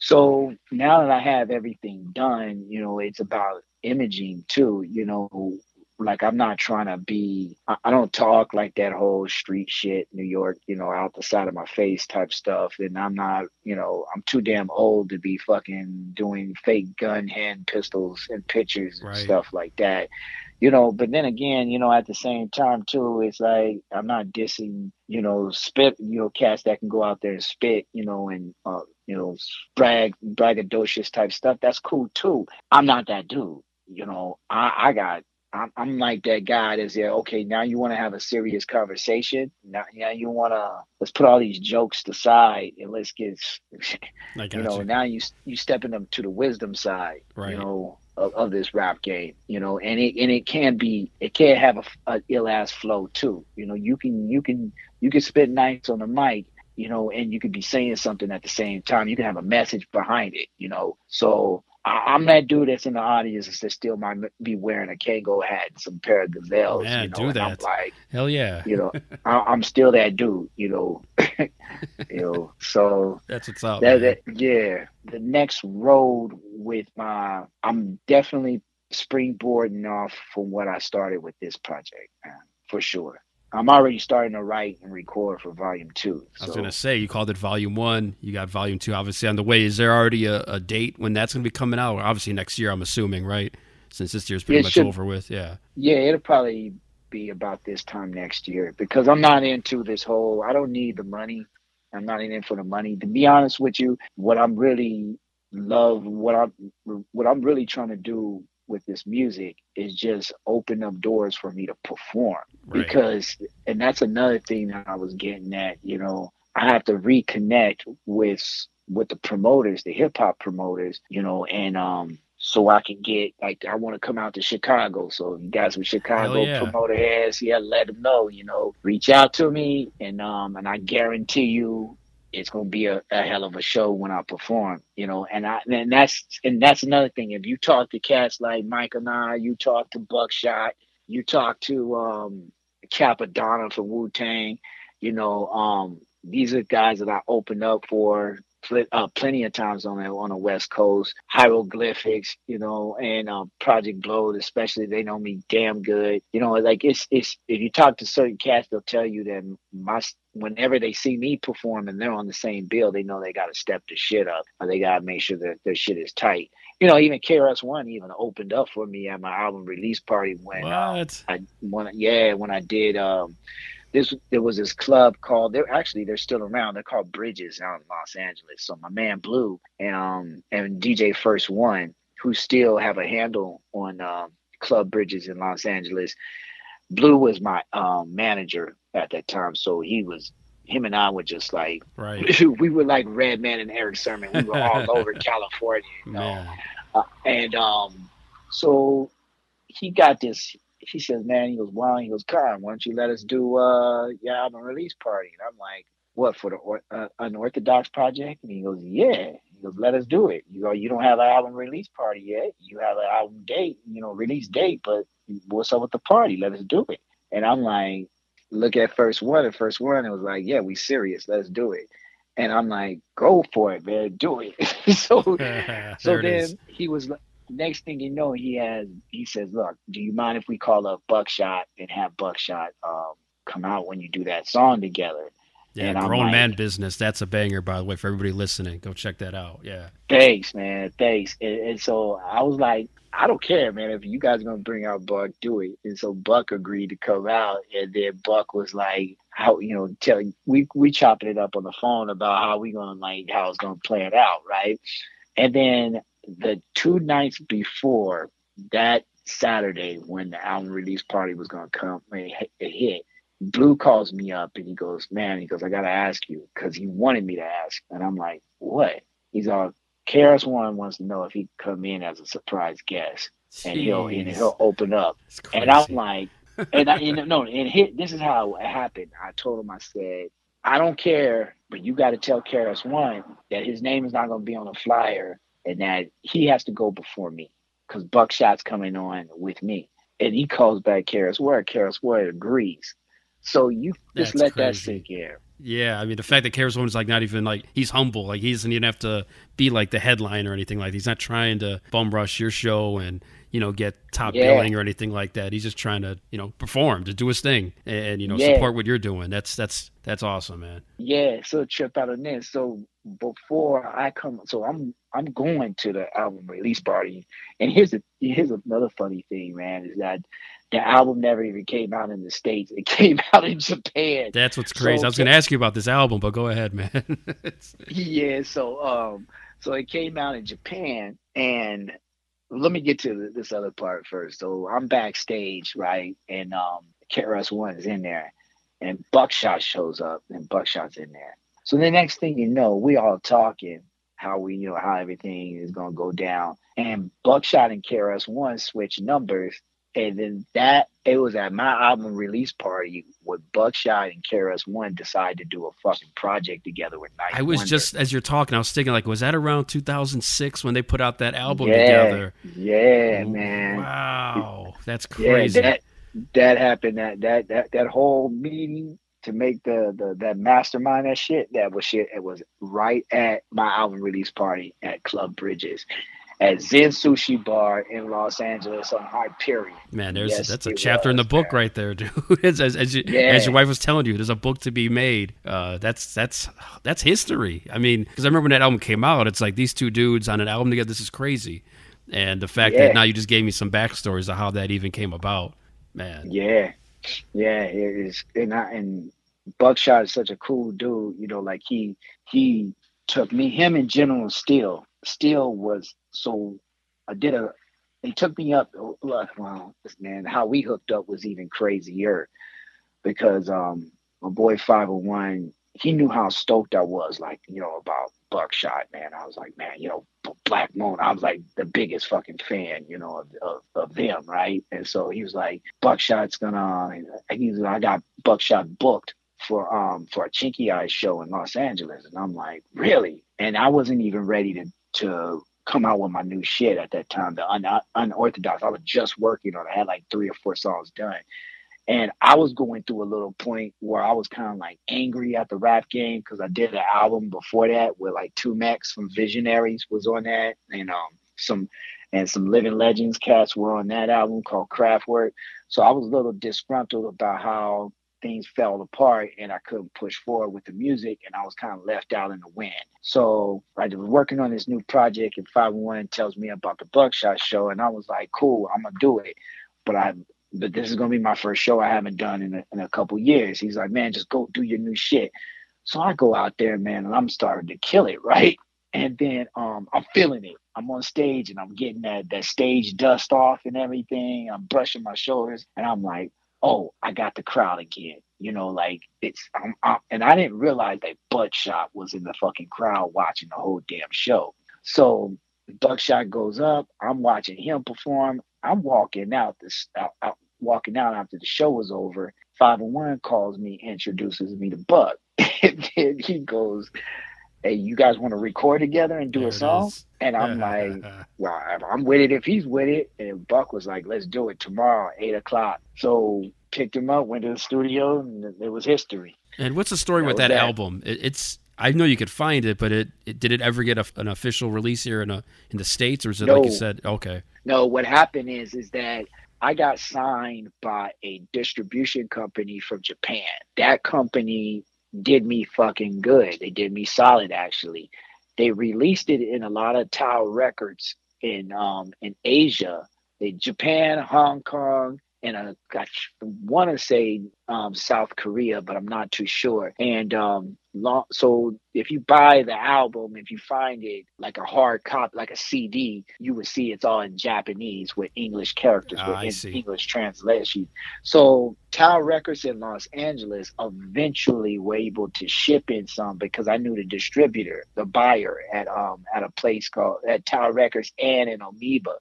So now that I have everything done, you know, it's about imaging too, you know, like I'm not trying to be I, don't talk like that whole street shit, New York, you know, out the side of my face type stuff. And I'm not, you know, I'm too damn old to be fucking doing fake gun hand pistols and pictures and Right. stuff like that. You know, but then again, you know, at the same time too, it's like I'm not dissing, you know, spit, you know, cats that can go out there and spit, you know, and uh, you know, brag, braggadocious type stuff. That's cool too. I'm not that dude. You know, I, I got, I'm, I'm like that guy that's there. Okay, now you want to have a serious conversation. Now, now you want to let's put all these jokes aside and let's get, I you know, you. now you you stepping them to the wisdom side. Right. You know. Of, of this rap game, you know, and it and it can be, it can have a, a ill ass flow too. You know, you can you can you can spit nights on the mic, you know, and you could be saying something at the same time. You can have a message behind it, you know. So I, I'm that dude that's in the audience that still might be wearing a Kangol hat and some pair of gazelles. Man, you know, do and I'm that. like, Hell yeah. you know, I, I'm still that dude, you know. you know, so That's what's up. that, that yeah, the next road with my, I'm definitely springboarding off from what I started with this project, man, for sure. I'm already starting to write and record for volume two. I was gonna say you called it volume one. You got volume two, obviously on the way. Is there already a, a date when that's gonna be coming out? Obviously next year, I'm assuming, right? Since this year's pretty It much should- over with. Yeah. Yeah, it'll probably be about this time next year because I'm not into this whole. I don't need the money. I'm not in for the money. To be honest with you, what I'm really love, what I'm what I'm really trying to do with this music is just open up doors for me to perform Right. because, and that's another thing that I was getting at. You know, I have to reconnect with with the promoters, the hip hop promoters. You know, and um so I can get like I want to come out to Chicago. So you guys with Chicago yeah. promoter has, yeah, let them know. You know, reach out to me, and um, and I guarantee you, it's gonna be a, a hell of a show when I perform. You know, and I and that's and that's another thing. If you talk to cats like Mike and I, you talk to Buckshot, you talk to um, Cappadonna from Wu Tang, you know, um, these are guys that I opened up for pl- uh, plenty of times on the on the West Coast. Hieroglyphics, you know, and um, Project Blowed, especially they know me damn good. You know, like it's it's if you talk to certain cats, they'll tell you that my whenever they see me perform and they're on the same bill, they know they got to step the shit up or they got to make sure that their shit is tight. You know, even KRS One even opened up for me at my album release party when uh, I when yeah when I did um this there was this club called they're actually they're still around. They're called bridges out in los angeles. So my man blue and um and dj first one who still have a handle on um, club bridges in los angeles blue was my um manager at that time so he was him and I were just like right. we were like Redman and Erick Sermon. We were all over California, you know. Uh, and um, so he got this he says, man, he goes, wow, he goes, Kon, why don't you let us do uh your album release party? And I'm like, what for the or, uh, unorthodox project? And he goes, yeah. Let us do it. You go, you don't have an album release party yet. You have an album date, you know, release date, but what's up with the party? Let us do it. And I'm like, look at first one. And first one, it was like, yeah, we serious. Let's do it. And I'm like, go for it, man. Do it. so, so then is. he was next thing you know, he has he says, "Look, do you mind if we call up Buckshot and have Buckshot um, come out when you do that song together?" Yeah, and grown like, man business. That's a banger, by the way, for everybody listening. Go check that out. Yeah. Thanks, man. Thanks. And, and so I was like, I don't care, man. If you guys are gonna bring out Buck, do it. And so Buck agreed to come out, and then Buck was like, "How you know?" Tell we we chopping it up on the phone about how we gonna like how it's gonna play it out, right? And then the two nights before that Saturday when the album release party was gonna come and it hit, Blue calls me up and he goes, Man, he goes, I gotta ask you, because he wanted me to ask. And I'm like, What? He's all KRS One wants to know if he can come in as a surprise guest Jeez. and he'll and he'll open up. And I'm like, and I and no, and hit this is how it happened. I told him, I said, I don't care, but you gotta tell KRS One that his name is not gonna be on the flyer and that he has to go before me because Buckshot's coming on with me. And he calls back KRS One. KRS One agrees. So you just That's let crazy. that sink in. Yeah, I mean the fact that One is like not even like he's humble, like he doesn't even have to be like the headline or anything like. That. He's not trying to bum rush your show and you know get top yeah. billing or anything like that. He's just trying to you know perform, to do his thing, and, you know yeah. support what you're doing. That's that's that's awesome, man. Yeah, so trip out of this. So before I come, so I'm I'm going to the album release party, and here's a here's another funny thing, man, is that the album never even came out in the states. It came out in Japan. That's what's crazy. So, I was going to ask you about this album, but go ahead, man. yeah, so um, so it came out in Japan, and let me get to this other part first. So I'm backstage, right, and um, KRS One is in there, and Buckshot shows up, and Buckshot's in there. So the next thing you know, we all talking how we, you know, how everything is gonna go down. And Buckshot and KRS One switch numbers. And then that it was at my album release party with Buckshot and KRS One decided to do a fucking project together with Night I was Wonder. just as you're talking, I was thinking like, was that around 2006 when they put out that album yeah, together? Yeah, man. Wow, that's crazy. Yeah, that, that happened. That that that that whole meeting to make the, the that mastermind that shit, that was shit. It was right at my album release party at Club Bridges. At Zen Sushi Bar in Los Angeles on Hyperion. Man, there's yes, that's a chapter was, in the book man. right there, dude. as, as, as, you, yeah. as, your wife was telling you, there's a book to be made. Uh, that's that's that's history. I mean, because I remember when that album came out, it's like these two dudes on an album together. This is crazy. And the fact yeah. that now you just gave me some backstories of how that even came about, man. Yeah, yeah, it is, and I, and Buckshot is such a cool dude. You know, like he he took me, him and General Steele. Steele was so I did a. He took me up. Wow, this man, how we hooked up was even crazier because um my boy 501 he knew how stoked I was, like, you know, about Buckshot, man. I was like, man, you know, Black Moon, I was like the biggest fucking fan, you know, of, of, of them, right? And so he was like, Buckshot's gonna, he's, I got Buckshot booked for um for a Chinky Eyes show in Los Angeles, and I'm like, really? And I wasn't even ready to to come out with my new shit at that time, the un- unorthodox. I was just working on. it. I had like three or four songs done, and I was going through a little point where I was kind of like angry at the rap game because I did an album before that with like 2Mex from Visionaries was on that, and um some and some Living Legends cats were on that album called Kraftwerk. So I was a little disgruntled about how things fell apart and I couldn't push forward with the music and I was kind of left out in the wind. So I was working on this new project and 501 tells me about the Buckshot show and I was like, cool, I'm gonna do it. But I but this is gonna be my first show I haven't done in a, in a couple years. He's like, man, just go do your new shit. So I go out there, man, and I'm starting to kill it, right? And then um, I'm feeling it. I'm on stage and I'm getting that that stage dust off and everything. I'm brushing my shoulders and I'm like, oh, I got the crowd again. You know, like it's I'm, I'm and I didn't realize that Buckshot was in the fucking crowd watching the whole damn show. So Buckshot goes up. I'm watching him perform. I'm walking out this out, out walking out after the show was over. 501 calls me, introduces me to Buck. and then he goes, Hey, you guys want to record together and do There a song? And I'm like, Well, I'm with it if he's with it. And Buck was like, Let's do it tomorrow, eight o'clock. So picked him up, went to the studio, and it was history. And what's the story That with that that. album? It's I know you could find it, but it, it did it ever get a, an official release here in a, in the states, or is it like you said? Okay, No, what happened is is that I got signed by a distribution company from Japan. That company did me fucking good. They did me solid actually. They released it in a lot of Tower Records in um in Asia. They Japan, Hong Kong, and uh, I want to say um, South Korea, but I'm not too sure. And um, long, so if you buy the album, if you find it like a hard copy, like a CD, you would see it's all in Japanese with English characters, Ah, with I see. English translation. So Tower Records in Los Angeles eventually were able to ship in some because I knew the distributor, the buyer at um at a place called at Tower Records and in Amoeba.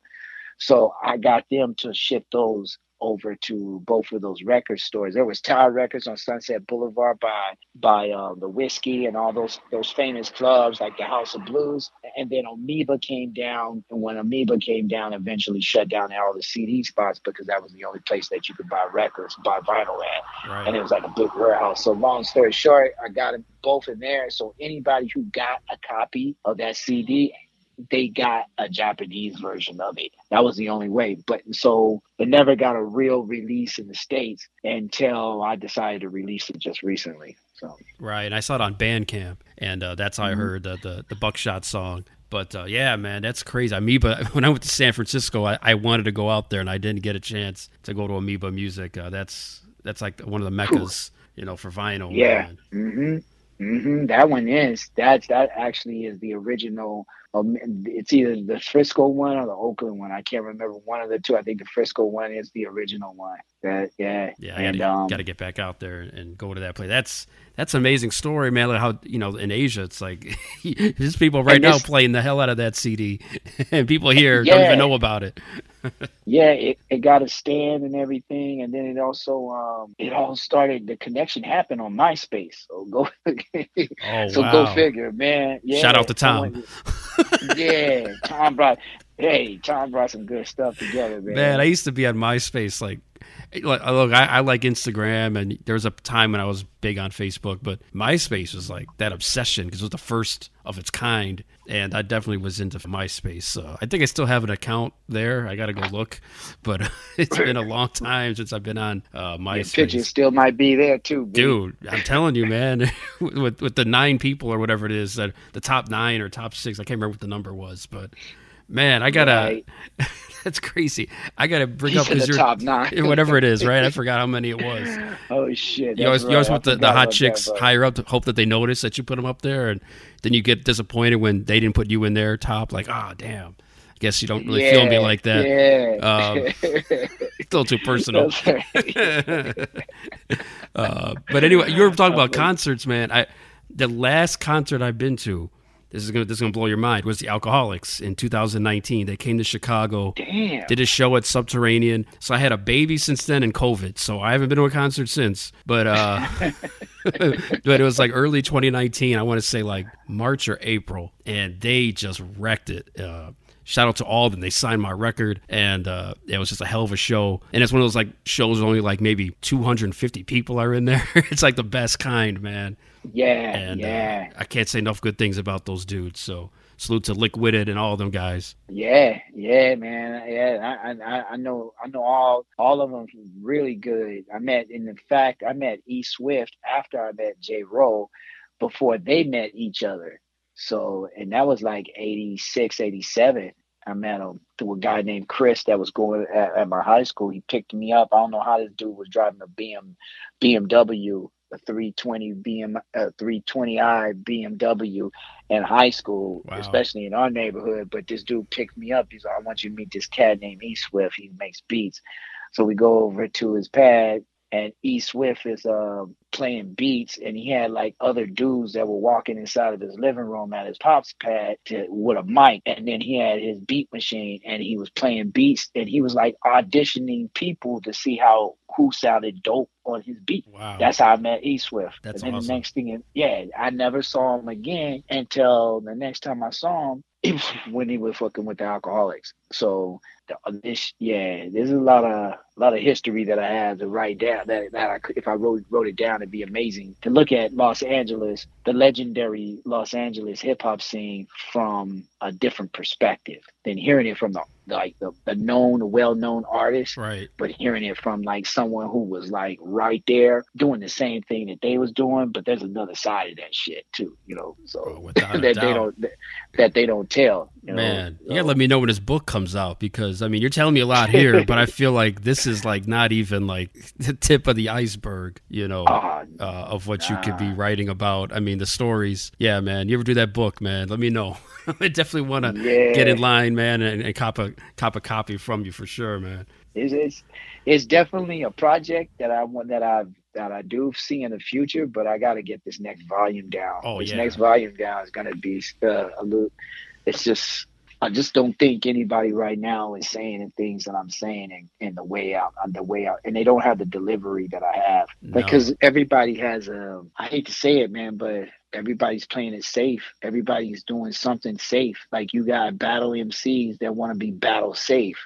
So I got them to ship those over to both of those record stores. There was Tower Records on Sunset Boulevard by by uh, the Whisky and all those those famous clubs like the House of Blues. And then Amoeba came down, and when Amoeba came down, eventually shut down all the CD spots because that was the only place that you could buy records, buy vinyl at right. and it was like a big warehouse. So long story short, I got them both in there. So anybody who got a copy of that CD, they got a Japanese version of it. That was the only way. But so it never got a real release in the States until I decided to release it just recently. So Right, and I saw it on Bandcamp, and uh, that's how I heard the, the the Buckshot song. But uh, yeah, man, that's crazy. Amoeba. When I went to San Francisco, I, I wanted to go out there, and I didn't get a chance to go to Amoeba Music. Uh, that's that's like one of the meccas, you know, for vinyl. Yeah. man. hmm hmm That one is that's that actually is the original. Um, it's either the Frisco one or the Oakland one. I can't remember one of the two. I think the Frisco one is the original one. That yeah. Yeah, I and gotta, um, gotta get back out there and go to that place. That's that's an amazing story, man. Like how you know in Asia, it's like there's people right now playing the hell out of that CD, and people here don't even know about it. yeah, it, it got a stand and everything, and then it also um it all started. The connection happened on MySpace. So go, Oh so wow! go figure, man. Yeah, Shout out to Tom. Yeah, Tom brought. Hey, Tom brought some good stuff together, man. Man, I used to be on MySpace. Like, like uh, look, I, I like Instagram, and there was a time when I was big on Facebook, but MySpace was like that obsession because it was the first of its kind, and I definitely was into MySpace. So I think I still have an account there. I got to go look, but it's been a long time since I've been on uh, Your picture still might be there too, B. Dude, I'm telling you, man, with with the nine people or whatever it is, that the top nine or top six, I can't remember what the number was, but man, I gotta. Right. that's crazy. I gotta bring He up because you're top nine. whatever it is, right? I forgot how many it was. Oh shit! You always, that's you always right. Put the, the hot chicks that, higher up to hope that they notice that you put them up there, and then you get disappointed when they didn't put you in their top. Like, ah, damn. I guess you don't really feel me like that. Yeah. Still too personal. Right. uh, but anyway, you were talking about concerts, man. I the last concert I've been to. This is gonna this is gonna blow your mind. Was the Alkaholiks in 2019? They came to Chicago. Damn. did a show at Subterranean. So I had a baby since then and COVID. So I haven't been to a concert since. But uh but it was like early 2019. I want to say like March or April, and they just wrecked it. Uh, shout out to all of them. They signed my record, and uh, it was just a hell of a show. And it's one of those like shows where only like maybe 250 people are in there. it's like the best kind, man. Yeah, And yeah, uh, I can't say enough good things about those dudes. So salute to Liquided and all of them guys. yeah, yeah, man. Yeah, I, I, I know, I know all, all of them really good. I met, and in fact, I met E Swift after I met J. Ro, before they met each other. So, and that was like 86, 87. I met him through a guy named Chris that was going at, at my high school. He picked me up. I don't know how this dude was driving a BM, BMW, a 320 BM, a uh, 320i BMW in high school, Wow. especially in our neighborhood. But this dude picked me up. He's like, I want you to meet this cat named E Swift. He makes beats. So we go over to his pad, and E Swift is uh, playing beats, and he had like other dudes that were walking inside of his living room at his pop's pad to, with a mic, and then he had his beat machine, and he was playing beats, and he was like auditioning people to see how who sounded dope on his beat. Wow. That's how I met E Swift. That's and then awesome. the next thing, yeah, I never saw him again until the next time I saw him it was when he was fucking with the Alkaholiks. So this, yeah, there's a lot of a lot of history that I have to write down. That that I could, if I wrote wrote it down, it'd be amazing to look at Los Angeles, the legendary Los Angeles hip hop scene from a different perspective than hearing it from the like the, the known, well known artists right. but hearing it from like someone who was like right there doing the same thing that they was doing, but there's another side of that shit too, you know. Oh, So without that they don't that, that they don't tell. You know? Man, you gotta let me know when this book comes out because I mean you're telling me a lot here, but I feel like this is like not even like the tip of the iceberg, you know, Ah, uh, of what you could be writing about. I mean the stories. Yeah, man. You ever do that book, man? Let me know. I definitely want to Yeah. get in line, man, and, and cop a cop a copy from you for sure, man. it's, it's it's definitely a project that I want that I that I do see in the future, but I got to get this next volume down. Oh, this yeah. next volume down is gonna be uh, a little. It's just. I just don't think anybody right now is saying the things that I'm saying and, and the way out, on the way out, and they don't have the delivery that I have No. because everybody has a. I hate to say it, man, but everybody's playing it safe. Everybody's doing something safe. Like you got battle MCs that want to be battle safe.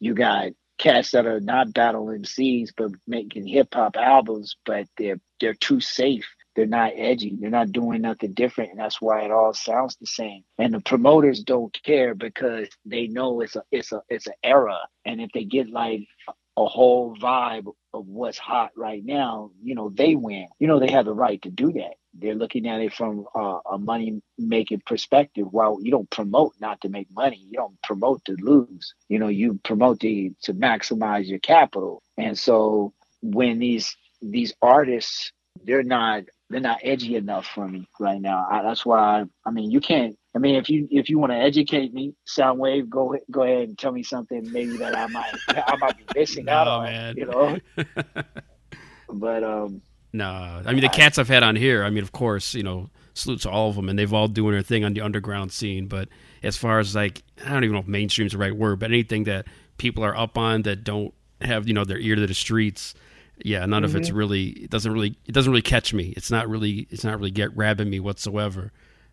You got cats that are not battle MCs but making hip hop albums, but they're they're too safe. They're not edgy. They're not doing nothing different, and that's why it all sounds the same. And the promoters don't care because they know it's a it's a it's an era. And if they get like a whole vibe of what's hot right now, you know, they win. You know, they have the right to do that. They're looking at it from uh, a money making perspective. While you don't promote not to make money, you don't promote to lose. You know, you promote to to maximize your capital. And so when these these artists, they're not they're not edgy enough for me right now. I, that's why I mean you can't. I mean if you if you want to educate me, Soundwave, go go ahead and tell me something maybe that I might I might be missing out on. man. You know. but um, No, I mean the cats I've had on here. I mean, of course, you know, salute to all of them, and they've all doing their thing on the underground scene. But as far as like, I don't even know if mainstream's the right word, but anything that people are up on that don't have you know their ear to the streets, yeah, none of it's mm-hmm. really. It doesn't really. It doesn't really catch me. It's not really. It's not really get grabbing me whatsoever.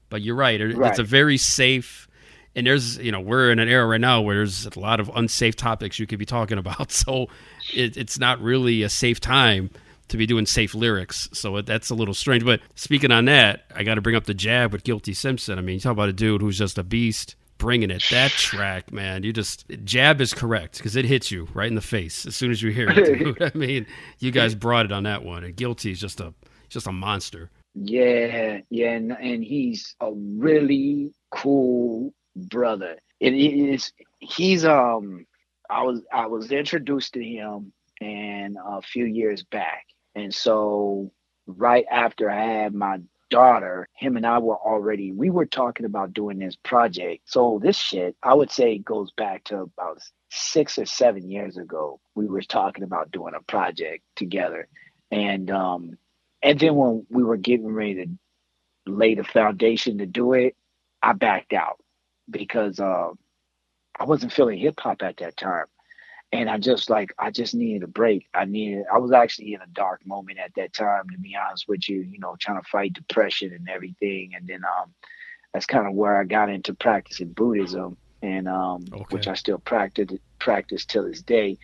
But you're right. it- It's a very safe. And there's, you know, we're in an era right now where there's a lot of unsafe topics you could be talking about. So it, it's not really a safe time to be doing safe lyrics. So it, that's a little strange. But speaking on that, I got to bring up the jab with Guilty Simpson. I mean, you talk about a dude who's just a beast bringing it. That track, man, you just, jab is correct because it hits you right in the face as soon as you hear it. I mean, you guys brought it on that one. And Guilty is just a, just a monster. Yeah, yeah, and, and he's a really cool brother. It is he's um I was I was introduced to him and a few years back. And so right after I had my daughter, him and I were already we were talking about doing this project. So this shit, I would say goes back to about 6 or 7 years ago. We were talking about doing a project together. And um and then when we were getting ready to lay the foundation to do it, I backed out because uh, I wasn't feeling hip hop at that time. And I just like I just needed a break. I needed I was actually in a dark moment at that time, to be honest with you, you know, trying to fight depression and everything. And then um that's kind of where I got into practicing Buddhism and um Okay. which I still practice practice till this day.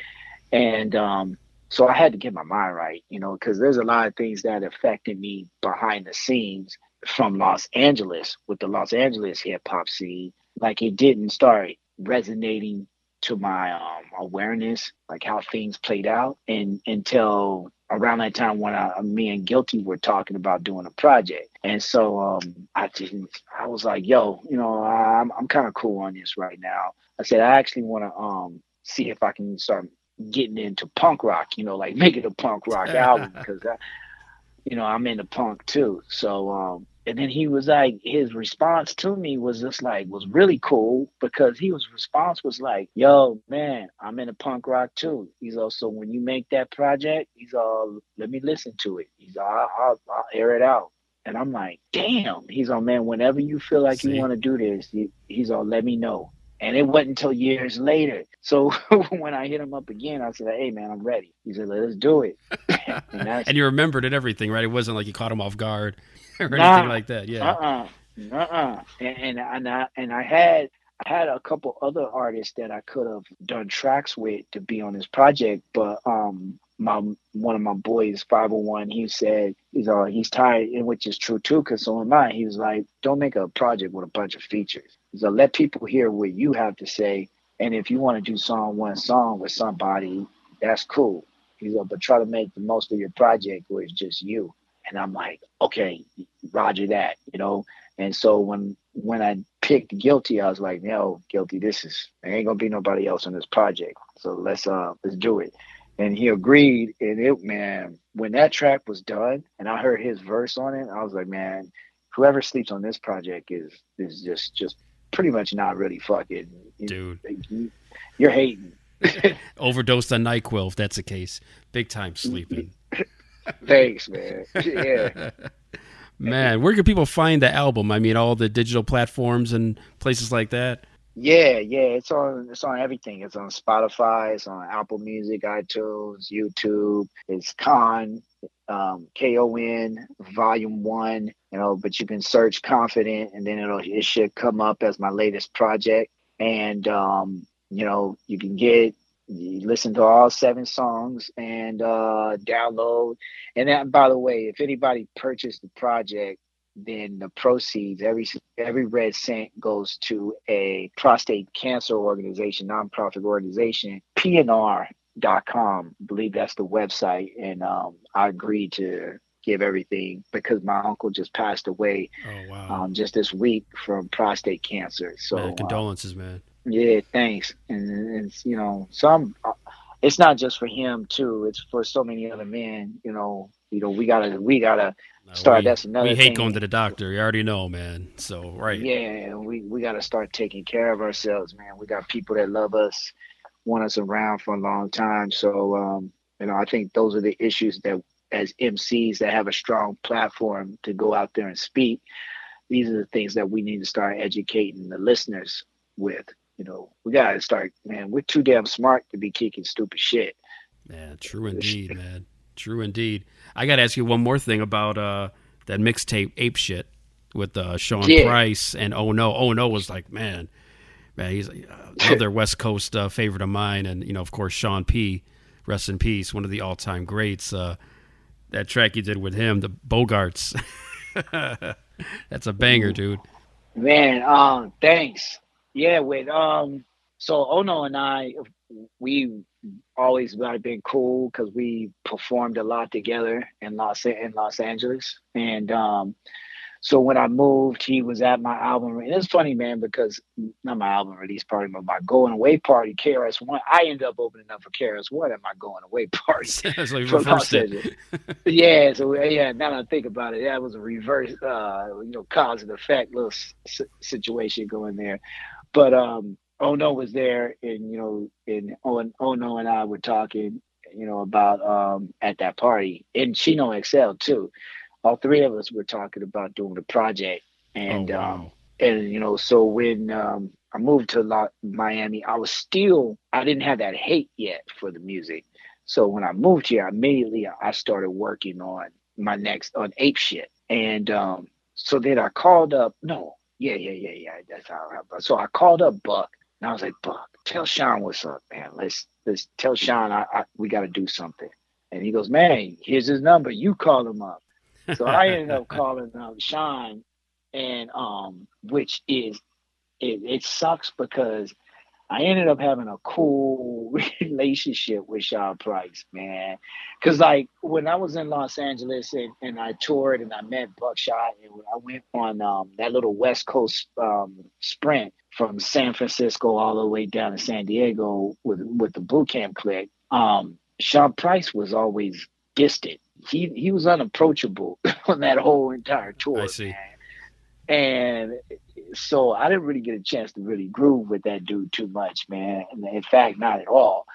And um so I had to get my mind right, you know, because there's a lot of things that affected me behind the scenes from Los Angeles with the Los Angeles hip hop scene. Like it didn't start resonating to my um, awareness, like how things played out, and until around that time when I, me and Guilty were talking about doing a project, and so um, I just I was like, yo, you know, I'm I'm kind of cool on this right now. I said I actually want to um see if I can start getting into punk rock, you know, like make it a punk rock album because I, you know, I'm into punk too. So um and then he was like his response to me was just like was really cool because he was response was like yo man i'm in into punk rock too. He's also when you make that project he's all let me listen to it. He's all I'll, I'll, I'll air it out. And i'm like damn. He's all man whenever you feel like See? you want to do this he, he's all let me know and it wasn't until years later so when i hit him up again i said hey man i'm ready he said let's do it and And you remembered it everything, right? It wasn't like you caught him off guard or Nah. anything like that. Yeah. Uh-uh. Uh-uh. And, and and I and I had I had a couple other artists that I could have done tracks with to be on this project, but um my one of my boys, 501, he said he's all he's tired, and which is true too, because so am I. He was like, Don't make a project with a bunch of features. Like, let people hear what you have to say. And if you want to do song one song with somebody, that's cool. He's like, but try to make the most of your project where it's just you. And I'm like, okay, Roger that, you know. And so when when I picked guilty, I was like, no, guilty. This is there ain't gonna be nobody else on this project. So let's uh let's do it. And he agreed. And it man, when that track was done and I heard his verse on it, I was like, man, whoever sleeps on this project is is just just pretty much not really fucking Dude. you- You're hating. Overdosed on NyQuil, if that's the case. Big time sleeping. Thanks, man. Yeah. Man, where can people find the album? I mean, all the digital platforms and places like that. Yeah, yeah, it's on it's on everything. It's on Spotify, it's on Apple Music, iTunes, YouTube. It's Kon, um, K O N, Volume One. You know, but you can search Konfident, and then it'll it should come up as my latest project. And um, you know, you can get you listen to all seven songs and uh, download. And that, by the way, if anybody purchased the project then the proceeds, every every red cent goes to a prostate cancer organization, nonprofit organization, PNR.com. I believe that's the website. And um, I agreed to give everything because my uncle just passed away Oh, wow. um, just this week from prostate cancer. So man, uh, condolences, man. yeah, thanks. And, and it's you know, some uh, it's not just for him too. It's for so many other men. You know, you know, we gotta we gotta No, start. we, that's another. we hate thing. going to the doctor. You already know, man. So, right. Yeah, we we gotta start taking care of ourselves, man. We got people that love us, want us around for a long time. So, um, you know, I think those are the issues that as MCs that have a strong platform to go out there and speak. These are the things that we need to start educating the listeners with. You know, we gotta start, man. We're too damn smart to be kicking stupid shit. Yeah, true indeed, man. True indeed. I got to ask you one more thing about uh, that mixtape Ape Shit with uh, Sean Yeah. Price and Oh No. Oh No was like, man, man, he's uh, another West Coast uh, favorite of mine. And, you know, of course, Sean P., rest in peace, one of the all time greats. Uh, that track you did with him, the Bogarts. That's a banger, dude. Man, um, thanks. Yeah, with um, so Ono and I, we always like been cool because we performed a lot together in Los in Los Angeles, and um, so when I moved, he was at my album. And it's funny, man, because not my album release party, but my going away party, KRS One. I ended up opening up for KRS One at my going away party from reversed it. Yeah, so yeah, now that I think about it, that was a reverse, uh, you know, cause and effect little s- situation going there. But um, Oh No was there, and you know, and Oh, oh No and I were talking, you know, about um at that party, and Chino XL too. All three of us were talking about doing the project, and oh, wow. um, and you know, so when um, I moved to La- Miami. I was still I didn't have that hate yet for the music. So when I moved here, immediately I started working on my next on ape shit. And um, so then I called up. No, yeah, yeah, yeah, yeah. That's how. I, so I called up Buck, and I was like, Buck, tell Sean what's up, man. Let's let's tell Sean I, I we got to do something. And he goes, man, here's his number. You call him up. So I ended up calling um, Sean, and um, which is it, it sucks because I ended up having a cool relationship with Sean Price, man. Cause like when I was in Los Angeles and, and I toured and I met Buckshot and I went on um, that little West Coast um, sprint from San Francisco all the way down to San Diego with with the Boot Camp Clik. Um, Sean Price was always distant. He he was unapproachable on that whole entire tour. I see. Man. And so I didn't really get a chance to really groove with that dude too much, man. And in fact, not at all.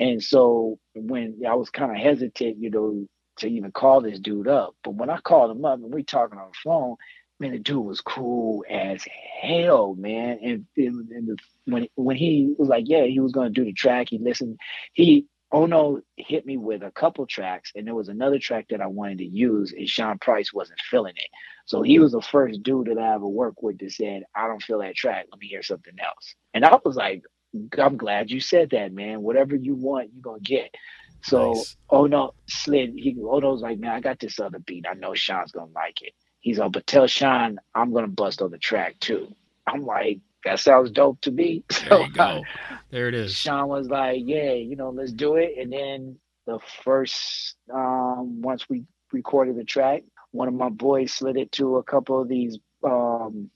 And so when I was kind of hesitant, you know, to even call this dude up, but when I called him up and we talking on the phone, man, the dude was cool as hell, man. And, and, and the, when when he was like, yeah, he was gonna do the track, he listened. He Oh, ono hit me with a couple tracks, and there was another track that I wanted to use, and Sean Price wasn't feeling it. So he was the first dude that I ever worked with that said, I don't feel that track. Let me hear something else. And I was like, I'm glad you said that, man. Whatever you want, you're going to get. So nice. Oh, ono slid. He Ono's like, man, I got this other beat. I know Sean's going to like it. He's like, but tell Sean I'm going to bust on the track too. I'm like, that sounds dope to me. So there you go. There it is. Sean was like, yeah, you know, let's do it. And then the first, um, once we recorded the track, one of my boys slid it to a couple of these um,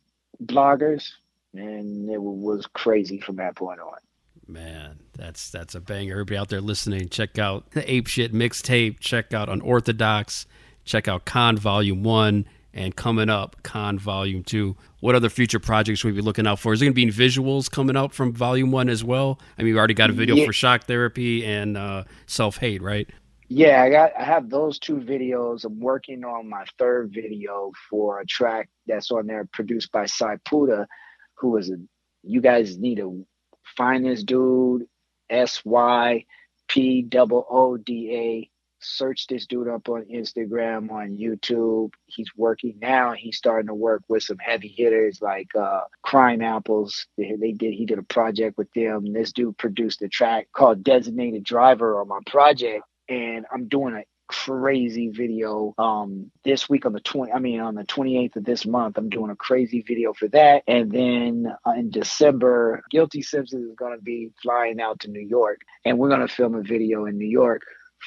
bloggers, and it was crazy from that point on. Man, that's that's a banger. Everybody out there listening, check out the Ape Shit mixtape. Check out Unorthodox. Check out Kon Volume One and coming up Kon Volume Two. What other future projects should we be looking out for? Is there going to be in visuals coming up from Volume One as well? I mean, we already got a video yeah. for Shock Therapy and uh, Self Hate, right? Yeah, I got I have those two videos. I'm working on my third video for a track that's on there produced by Sai Puda, who is a you guys need to find this dude, S Y P double O D A. Search this dude up on Instagram, on YouTube. He's working now. He's starting to work with some heavy hitters like uh, Crime Apples. They, they did. He did a project with them. This dude produced a track called Designated Driver on my project and I'm doing a crazy video um this week on the 20 I mean on the 28th of this month I'm doing a crazy video for that and then uh, in December Guilty Simpson is going to be flying out to New York and we're going to film a video in New York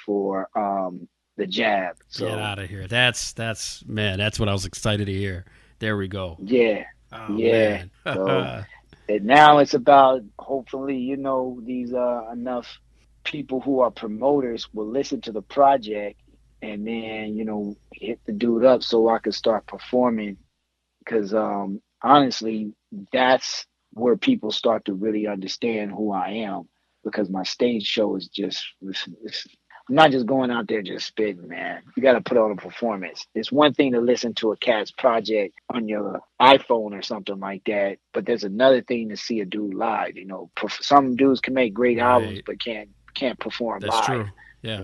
for um the jab. So get out of here. That's that's man that's what I was excited to hear. There we go. Yeah. Oh, yeah. so, and now it's about hopefully you know these uh enough people who are promoters will listen to the project and then you know hit the dude up so I could start performing. Because um honestly that's where people start to really understand who I am because my stage show is just it's, it's, I'm not just going out there just spitting, man. You got to put on a performance. It's one thing to listen to a cat's project on your iPhone or something like that, but there's another thing to see a dude live. You know, some dudes can make great right. albums, but can't can't perform That's live. true. Yeah.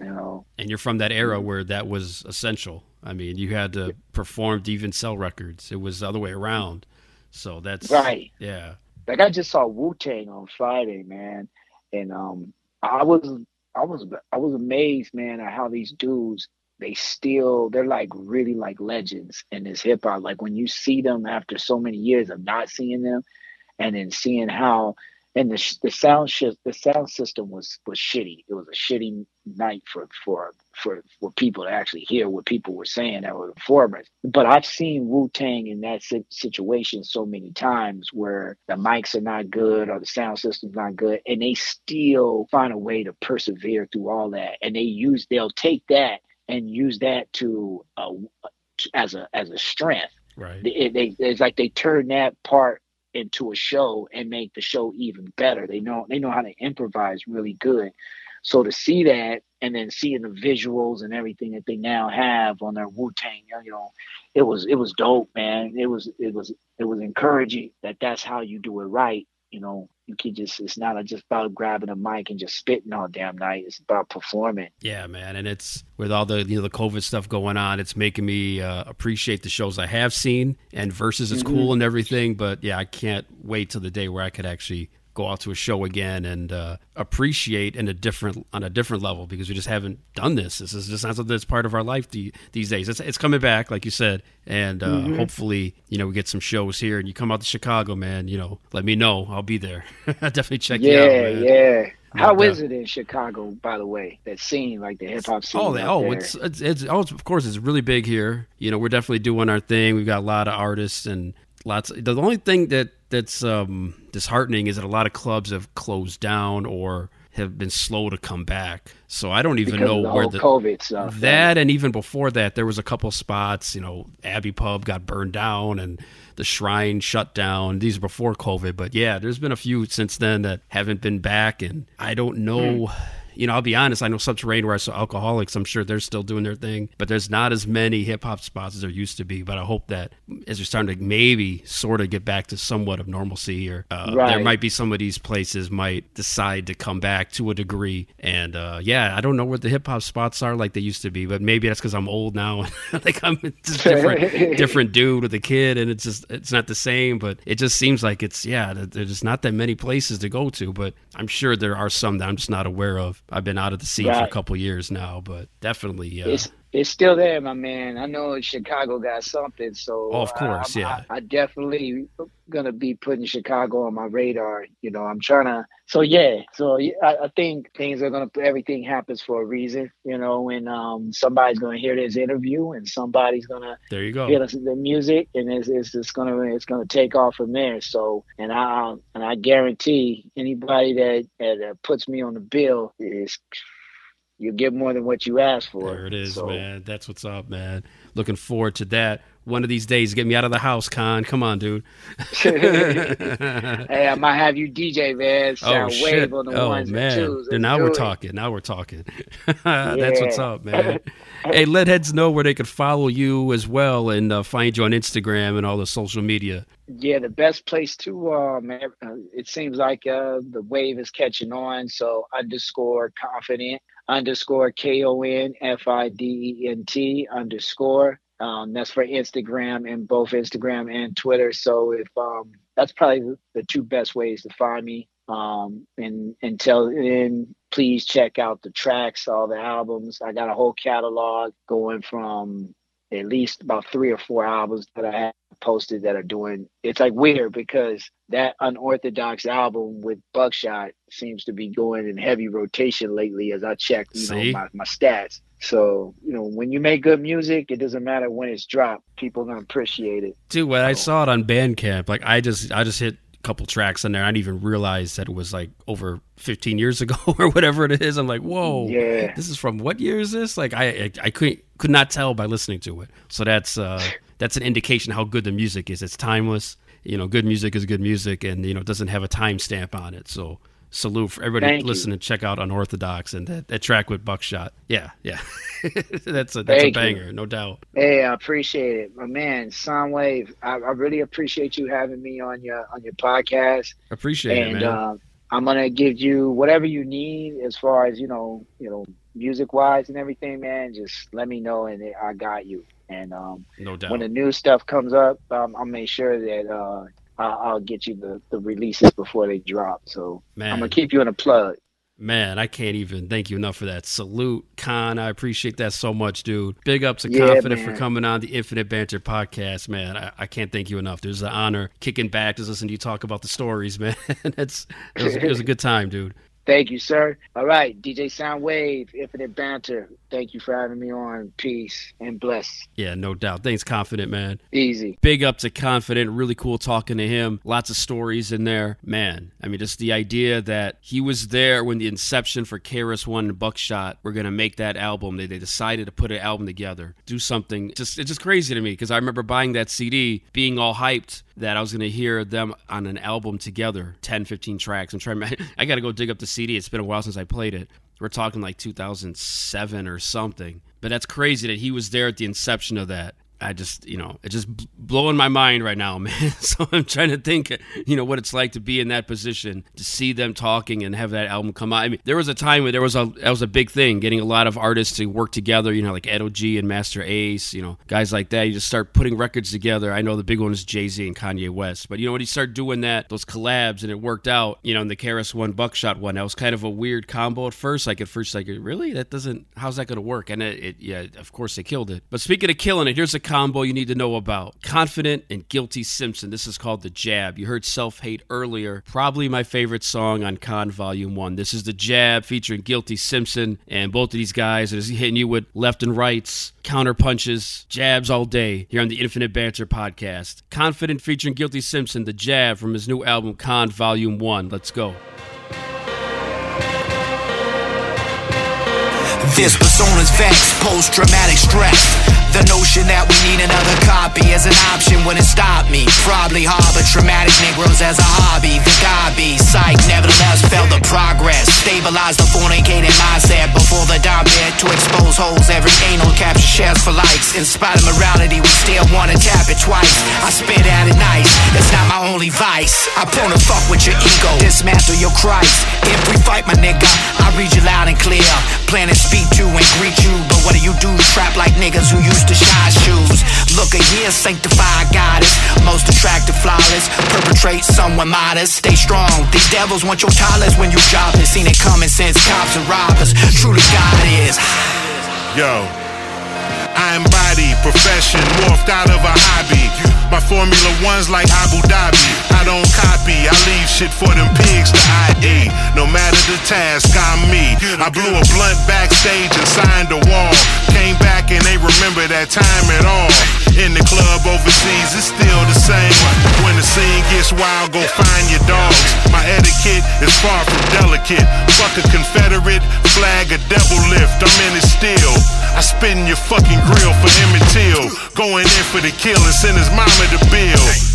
You know. And you're from that era where that was essential. I mean, you had to perform to even sell records. It was the other way around. So that's right. Yeah. Like I just saw Wu Tang on Friday, man, and um, I was I was I was amazed, man, at how these dudes they still they're like really like legends in this hip hop. Like when you see them after so many years of not seeing them, and then seeing how and the the sound shift the sound system was was shitty. It was a shitty night for for for for people to actually hear what people were saying that were performers. But I've seen Wu Tang in that situation so many times where the mics are not good or the sound system's not good, and they still find a way to persevere through all that. And they use they'll take that and use that to uh, as a as a strength. Right. They, they, it's like they turn that part into a show and make the show even better. They know they know how to improvise really good. So to see that and then seeing the visuals and everything that they now have on their Wu Tang, you know, it was it was dope, man. It was it was it was encouraging that that's how you do it right. You know, you can just it's not just about grabbing a mic and just spitting all damn night. It's about performing. Yeah, man, and it's with all the you know the COVID stuff going on, it's making me uh, appreciate the shows I have seen. And versus is mm-hmm. cool and everything, but yeah, I can't wait till the day where I could actually go out to a show again and uh, appreciate in a different on a different level because we just haven't done this. This is just not something that's part of our life the, these days. It's, it's coming back, like you said, and uh, mm-hmm. hopefully you know we get some shows here. And you come out to Chicago, man. You know, let me know. I'll be there. I definitely check yeah, you out. Yeah, yeah. How is it in Chicago, by the way? That scene, like the hip hop scene. Oh, oh, it's, it's, it's oh, of course, it's really big here. You know, we're definitely doing our thing. We've got a lot of artists and lots. Of, The only thing that that's um, disheartening is that a lot of clubs have closed down or have been slow to come back. So I don't even because know the where the COVID stuff. That and even before that, there was a couple spots. You know, Abbey Pub got burned down and the Shrine shut down. These are before COVID, but yeah, there's been a few since then that haven't been back, and I don't know. Mm you know, I'll be honest. I know Subterranean where I saw Alkaholiks. I'm sure they're still doing their thing, but there's not as many hip hop spots as there used to be. But I hope that as we're starting to maybe sort of get back to somewhat of normalcy here, uh, right. there might be some of these places might decide to come back to a degree. And uh, yeah, I don't know what the hip hop spots are like they used to be, but maybe that's because I'm old now. like I'm just different, different dude with a kid, and it's just it's not the same. But it just seems like it's yeah, there's not that many places to go to. But I'm sure there are some that I'm just not aware of. I've been out of the scene right. for a couple years now, but definitely. Uh, it's it's still there, my man. I know Chicago got something, so oh, of course, I, yeah. I, I, definitely gonna be putting Chicago on my radar. You know, I'm trying to. So yeah, so I, I think things are gonna. Everything happens for a reason. You know, and um, somebody's gonna hear this interview, and somebody's gonna there you go hear the music, and it's it's just gonna it's gonna take off from there. So, and I and I guarantee anybody that that puts me on the bill is you get more than what you ask for. There it is, so. man. That's what's up, man. Looking forward to that. One of these days, get me out of the house, Kon. Come on, dude. hey, I might have you DJ, man. Oh, Sound oh shit! oh man! And now we're it. talking. Now we're talking. That's what's up, man. hey, let heads know where they could follow you as well and uh, find you on Instagram and all the social media. Yeah, the best place to um, it seems like uh, the wave is catching on. So underscore confident underscore K O N F I D E N T underscore. Um, that's for Instagram and both Instagram and Twitter. So if um, that's probably the two best ways to find me. Um, and until then, please check out the tracks, all the albums. I got a whole catalog going from at least about three or four albums that I have posted that are doing it's like weird because that unorthodox album with Buckshot seems to be going in heavy rotation lately as I check, you See? know, my, my stats. So, you know, when you make good music, it doesn't matter when it's dropped. People are gonna appreciate it. Dude, when so. I saw it on Bandcamp, like I just I just hit a couple tracks in there. I didn't even realize that it was like over 15 years ago or whatever it is. I'm like, whoa, yeah, this is from what year is this? Like, I I, I couldn't could not tell by listening to it. So that's uh, that's an indication how good the music is. It's timeless. You know, good music is good music, and you know, it doesn't have a timestamp on it. So salute for everybody Thank listening. You. Check out Unorthodox and that, that track with Buckshot. Yeah, yeah, that's a that's Thank a banger, you. no doubt. Hey, I appreciate it, my man. Soundwave, I, I, really appreciate you having me on your on your podcast. Appreciate and, it, man. Uh, I'm gonna give you whatever you need as far as you know, you know, music wise and everything, man. Just let me know, and I got you. And um, no doubt. when the new stuff comes up, um, I'll make sure that uh, I'll, I'll get you the, the releases before they drop. So Man. I'm gonna keep you in a plug. Man, I can't even thank you enough for that. Salute, Kon. I appreciate that so much, dude. Big up to yeah, Konfident man. for coming on the Infinite Banter podcast, man. I, I can't thank you enough. There's an honor kicking back to listen to you talk about the stories, man. it's it was, it was a good time, dude. Thank you, sir. All right, DJ Soundwave, Infinite Banter. Thank you for having me on. Peace and bless. Yeah, no doubt. Thanks, Konfident, man. Easy. Big up to Konfident. Really cool talking to him. Lots of stories in there. Man, I mean, just the idea that he was there when the inception for KRS One and Buckshot were going to make that album. They, they decided to put an album together, do something. Just It's just crazy to me because I remember buying that CD, being all hyped that I was going to hear them on an album together, 10, 15 tracks. I'm trying, I got to go dig up the CD. It's been a while since I played it. We're talking like 2007 or something. But that's crazy that he was there at the inception of that. I just, you know, it's just blowing my mind right now, man. so I'm trying to think, you know, what it's like to be in that position, to see them talking and have that album come out. I mean, there was a time where there was a that was a big thing, getting a lot of artists to work together. You know, like Edo G and Masta Ace, you know, guys like that. You just start putting records together. I know the big one is Jay Z and Kanye West, but you know when you start doing that, those collabs, and it worked out. You know, in the KRS One Buckshot one, that was kind of a weird combo at first. Like at first, like really, that doesn't. How's that going to work? And it, it, yeah, of course they killed it. But speaking of killing it, here's a combo you need to know about. Konfident and Guilty Simpson. This is called The Jab. You heard Self Hate earlier. Probably my favorite song on Kon Volume 1. This is The Jab featuring Guilty Simpson. And both of these guys are hitting you with left and rights, counter punches, jabs all day here on the Infinite Banter podcast. Konfident featuring Guilty Simpson. The Jab from his new album Kon Volume 1. Let's go. This persona's vexed, post-traumatic stress. The notion that we need another copy as an option wouldn't stop me. Probably harbor traumatic Negroes as a hobby. The be psych, nevertheless, felt the progress. Stabilize the fornicating mindset before the bed to expose holes. Every anal capture shares for likes. In spite of morality, we still wanna tap it twice. I spit at it nice, it's not my only vice. I wanna fuck with your ego, dismantle your Christ. We fight, my nigga, I read you loud and clear. Plan to speak to and greet you, but what do you do? Trap like niggas who used to shine shoes. Look a year, sanctified goddess, most attractive, flawless. Perpetrate someone modest, stay strong. These devils want your dollars when you jobless. Seen it coming since cops and robbers. Truly, God is. Yo. I embody profession morphed out of a hobby. My Formula One's like Abu Dhabi. I don't copy, I leave shit for them pigs to ID. No matter the task, I'm me. I blew a blunt backstage and signed a wall. Came back and they remember that time at all. In the club overseas, it's still the same. When the scene gets wild, go find your dogs. My etiquette is far from delicate. Fuck a Confederate flag, a devil lift. I'm in it still. I spit in your fucking grill for Emmett Till. Going in for the kill and send his mama the bill.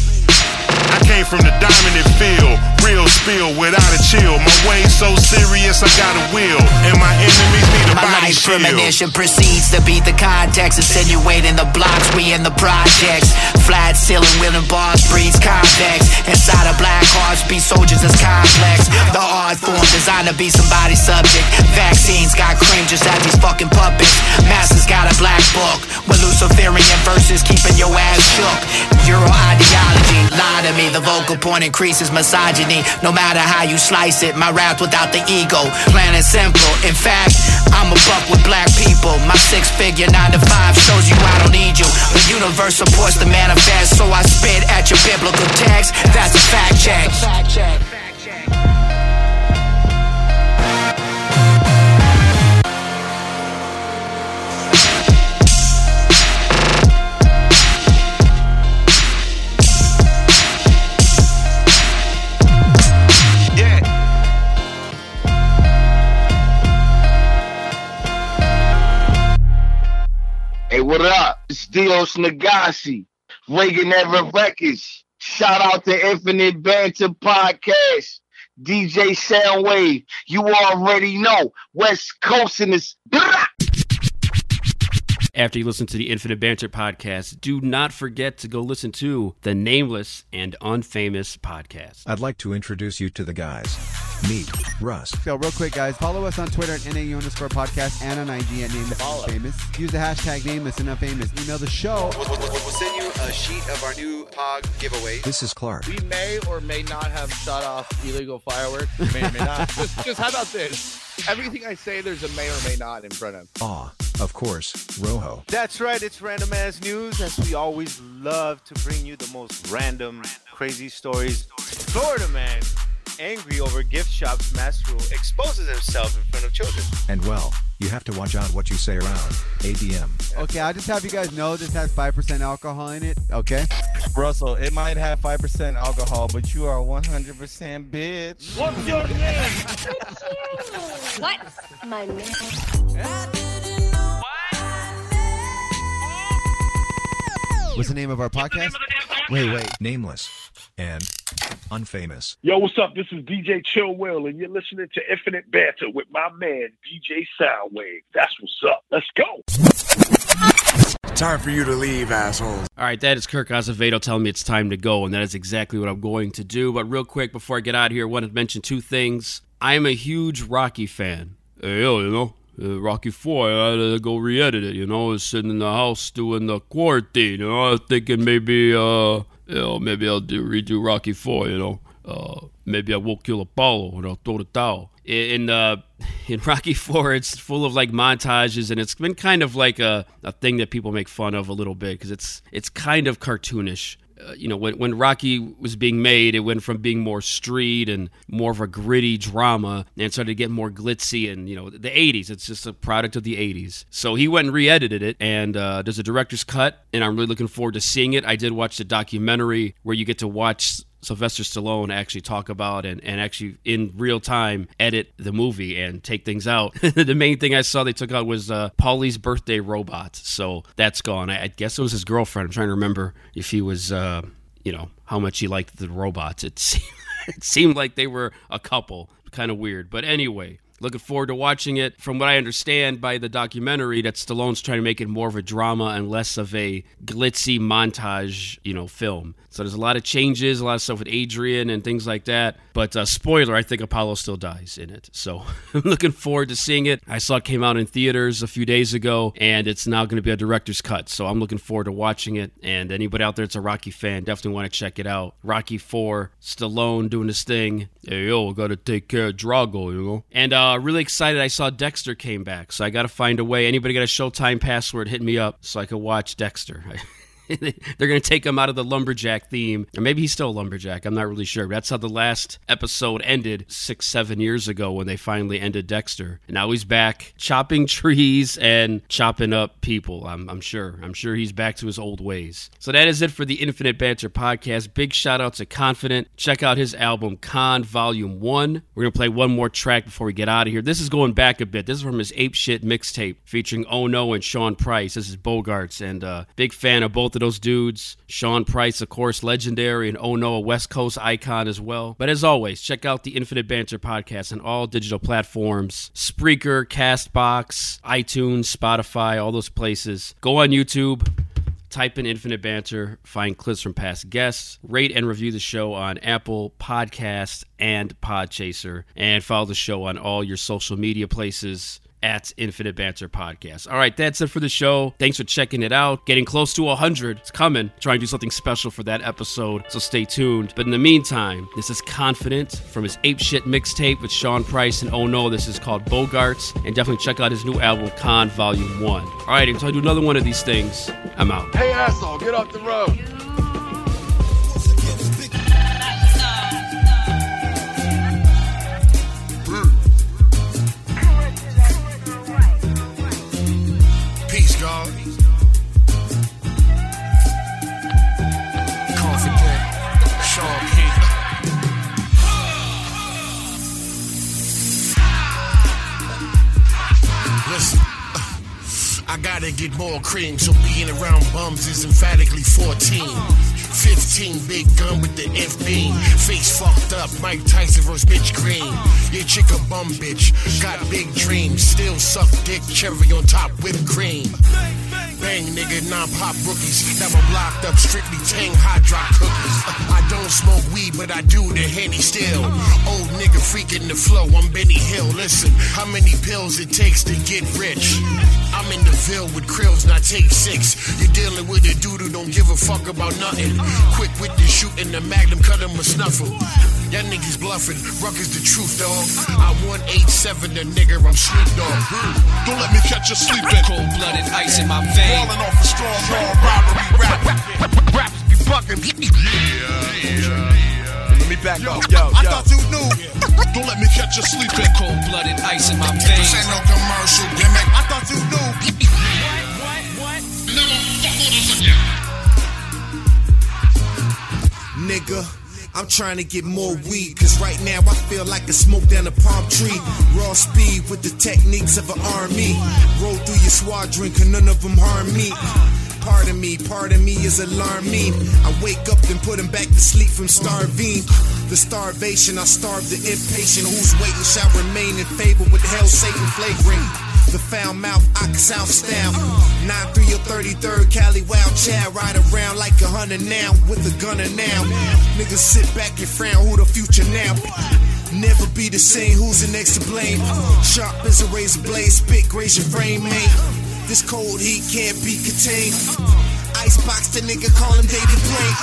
I came from the dominant field, real spill without a chill. My way so serious, I got a will, and my enemies need a My body life shield. premonition proceeds to beat the context, insinuating the blocks, we in the projects. Flat ceiling, wheeling bars, breeds convex. Inside of black hearts, be soldiers as complex. The art form designed to be somebody's subject. Vaccines got cream just as these fucking puppets. Masters got a black book with Luciferian verses keeping your ass shook. Euro ideology, lie to me. The vocal point increases misogyny. No matter how you slice it, my rap without the ego. Plain and simple. In fact, I'm a buck with black people. My six figure nine to five shows you I don't need you. The universe supports the manifest, so I spit at your biblical text. That's a. Fact check. Hey, what up? It's Dios Nagasi, Reagan Ever Records. Shout out to Infinite Banter Podcast, DJ Soundwave. You already know West Coast in this. after you listen to the Infinite Banter podcast, do not forget to go listen to the Nameless and Unfamous podcast. I'd like to introduce you to the guys. Meet Russ, So real quick, guys, follow us on Twitter at NAU underscore podcast and on IG at Nameless Famous. Use the hashtag Nameless and Unfamous. Email the show. We'll, we'll- we'll send you a sheet of our new POG giveaway. this is Clark. We may or may not have shot off illegal fireworks. May or may not. just, just how about this? Everything I say, there's a may or may not in front of. Aw, of course, Rojo. That's right, it's Random Ass News, as we always love to bring you the most random, crazy stories. Florida man, angry over gift shop's mass rule, exposes himself in front of children. And well, you have to watch out what you say around. ADM. Okay, I'll just have you guys know this has 5% alcohol in it. Okay? Russell, it might have 5% alcohol, but you are 100% bitch. What's your name? What's my name? What's the name of our podcast? Wait, wait. Nameless. And Unfamous. Yo, what's up? This is DJ Chillwell, and you're listening to Infinite Banter with my man, DJ Soundwave. That's what's up. Let's go. Time for you to leave, assholes. All right, that is Kirk Azevedo telling me it's time to go, and that is exactly what I'm going to do. But real quick, before I get out of here, I want to mention two things. I am a huge Rocky fan. Hey, yo, you know, uh, Rocky Four. I had to go re-edit it. You know, I was sitting in the house doing the quarantine. You know, I was thinking maybe, uh, you know, maybe I'll do redo Rocky Four. You know, uh, maybe I will kill Apollo and I'll throw the towel. In uh, in Rocky Four, it's full of like montages, and it's been kind of like a, a thing that people make fun of a little bit because it's it's kind of cartoonish. Uh, you know, when, when Rocky was being made, it went from being more street and more of a gritty drama and started to get more glitzy and, you know, the 80s. It's just a product of the 80s. So he went and re edited it, and uh, there's a director's cut, and I'm really looking forward to seeing it. I did watch the documentary where you get to watch Sylvester Stallone actually talk about and, and actually in real time edit the movie and take things out. the main thing I saw they took out was uh, Paulie's birthday robot. So that's gone. I, I, guess it was his girlfriend. I'm trying to remember if he was, uh, you know, how much he liked the robots. It it seemed like they were a couple. Kind of weird. But anyway. Looking forward to watching it. From what I understand by the documentary, that Stallone's trying to make it more of a drama and less of a glitzy montage, you know, film. So there's a lot of changes, a lot of stuff with Adrian and things like that. But uh, spoiler, I think Apollo still dies in it. So I'm looking forward to seeing it. I saw it came out in theaters a few days ago, and it's now going to be a director's cut. So I'm looking forward to watching it. And anybody out there that's a Rocky fan, definitely want to check it out. Rocky 4, Stallone doing his thing. Hey, yo, got to take care of Drago, you know? And uh, really excited I saw Dexter came back. So I got to find a way. Anybody got a Showtime password, hit me up so I can watch Dexter. They're going to take him out of the lumberjack theme. Or maybe he's still a lumberjack. I'm not really sure. That's how the last episode ended six, seven years ago when they finally ended Dexter. And now he's back chopping trees and chopping up people. I'm, I'm sure. I'm sure he's back to his old ways. So that is it for the Infinite Banter podcast. Big shout out to Konfident. Check out his album Kon Volume 1. We're going to play one more track before we get out of here. This is going back a bit. This is from his Ape Shit mixtape featuring Oh No and Sean Price. This is Bogarts. And uh, big fan of both of those dudes. Sean Price, of course, legendary, and oh no, a West Coast icon as well. But as always, check out the Infinite Banter podcast on all digital platforms Spreaker, Castbox, iTunes, Spotify, all those places. Go on YouTube. Type in Infinite Banter, find clips from past guests, rate and review the show on Apple Podcasts and Podchaser, and follow the show on all your social media places at Infinite Banter Podcast. All right, that's it for the show. Thanks for checking it out. Getting close to 100. It's coming. Trying to do something special for that episode, so stay tuned. But in the meantime, this is Konfident from his Ape Shit mixtape with Sean Price and Oh No. This is called Bogarts. And definitely check out his new album, Kon Volume 1. All right, until I do another one of these things, I'm out. Hey, asshole, get off the road. I gotta get more cream, so being around bums is emphatically 14. 15, big gun with the F beam. Face fucked up, Mike Tyson versus Mitch Green. Your chick a bum bitch, got big dreams. Still suck dick, cherry on top, whipped cream. Bang, nigga, non-pop rookies. Never blocked up, strictly tang hot drop cookies. I don't smoke weed, but I do the henny still. Old nigga freaking the flow, I'm Benny Hill. Listen, how many pills it takes to get rich? I'm in the Ville with krills, not take six. You're dealing with a dude who don't give a fuck about nothing. Quick with the shooting, the magnum cut him a snuffle. Y'all niggas bluffing, Ruck is the truth, dog. I 187 the nigga, I'm Snoop Dogg. Don't let me catch you sleeping. Cold blooded ice in my vein. Falling off a strong raw robbery rap. Raps be bucking. Let me back up. Yo, I yo. thought you knew. Don't let me catch you sleeping. Cold blooded ice in my veins. This ain't no commercial gimmick. I thought you knew. what, what, what? Never fuck with us again. Nigga, I'm trying to get more weed, cause right now I feel like a smoke down a palm tree. Raw speed with the techniques of an army. Roll through your squadron, cause none of them harm me. Pardon me, pardon me is alarming. I wake up and put him back to sleep from starving. The starvation, I starve the impatient Who's waiting shall remain in favor with hell Satan flagrant. The foul mouth, I south style. 9 3 or 33rd, Cali Wild Child. Ride around like a hunter now, with a gunner now. Niggas sit back and frown, who the future now? Never be the same, who's the next to blame? Sharp as a razor blade, spit, graze your frame, mate. This cold heat can't be contained. Icebox the nigga, call him David Blaine.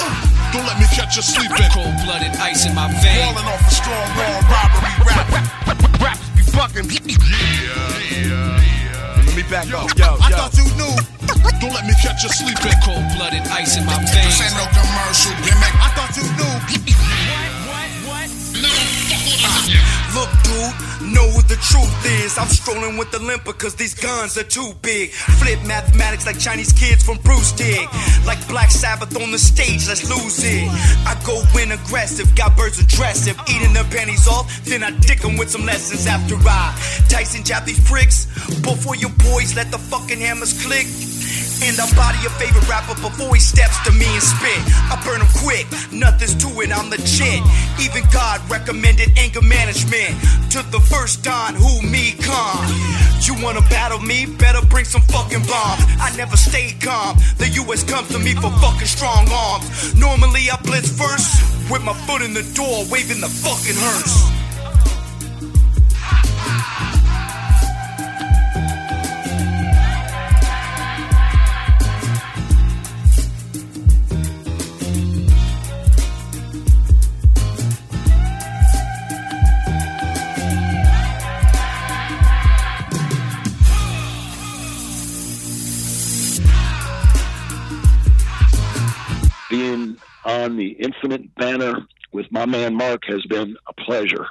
Don't let me catch you sleeping. Cold blooded ice in my vein. Falling off a strong raw robbery rap. Raps be fucking. Let me back up. Yo, I yo. thought you knew. Don't let me catch you sleeping. Cold blooded ice in my veins. This ain't no commercial gimmick. I thought you knew. Look, dude, know what the truth is. I'm strolling with the limper cause these guns are too big. Flip mathematics like Chinese kids from Bruce Dig. Like Black Sabbath on the stage, let's lose it. I go in aggressive, got birds aggressive. Eating their panties off, then I dick them with some lessons after I. Tyson jab these pricks. Before your boys let the fucking hammers click. And I body your favorite rapper before he steps to me and spit. I burn him quick, nothing's to it, I'm legit. Even God recommended anger management to the first Don who me con. You wanna battle me? Better bring some fucking bombs. I never stay calm. The US comes to me for fucking strong arms. Normally I blitz first with my foot in the door, waving the fucking hearse. On the Infinite Banter with my man Mark has been a pleasure.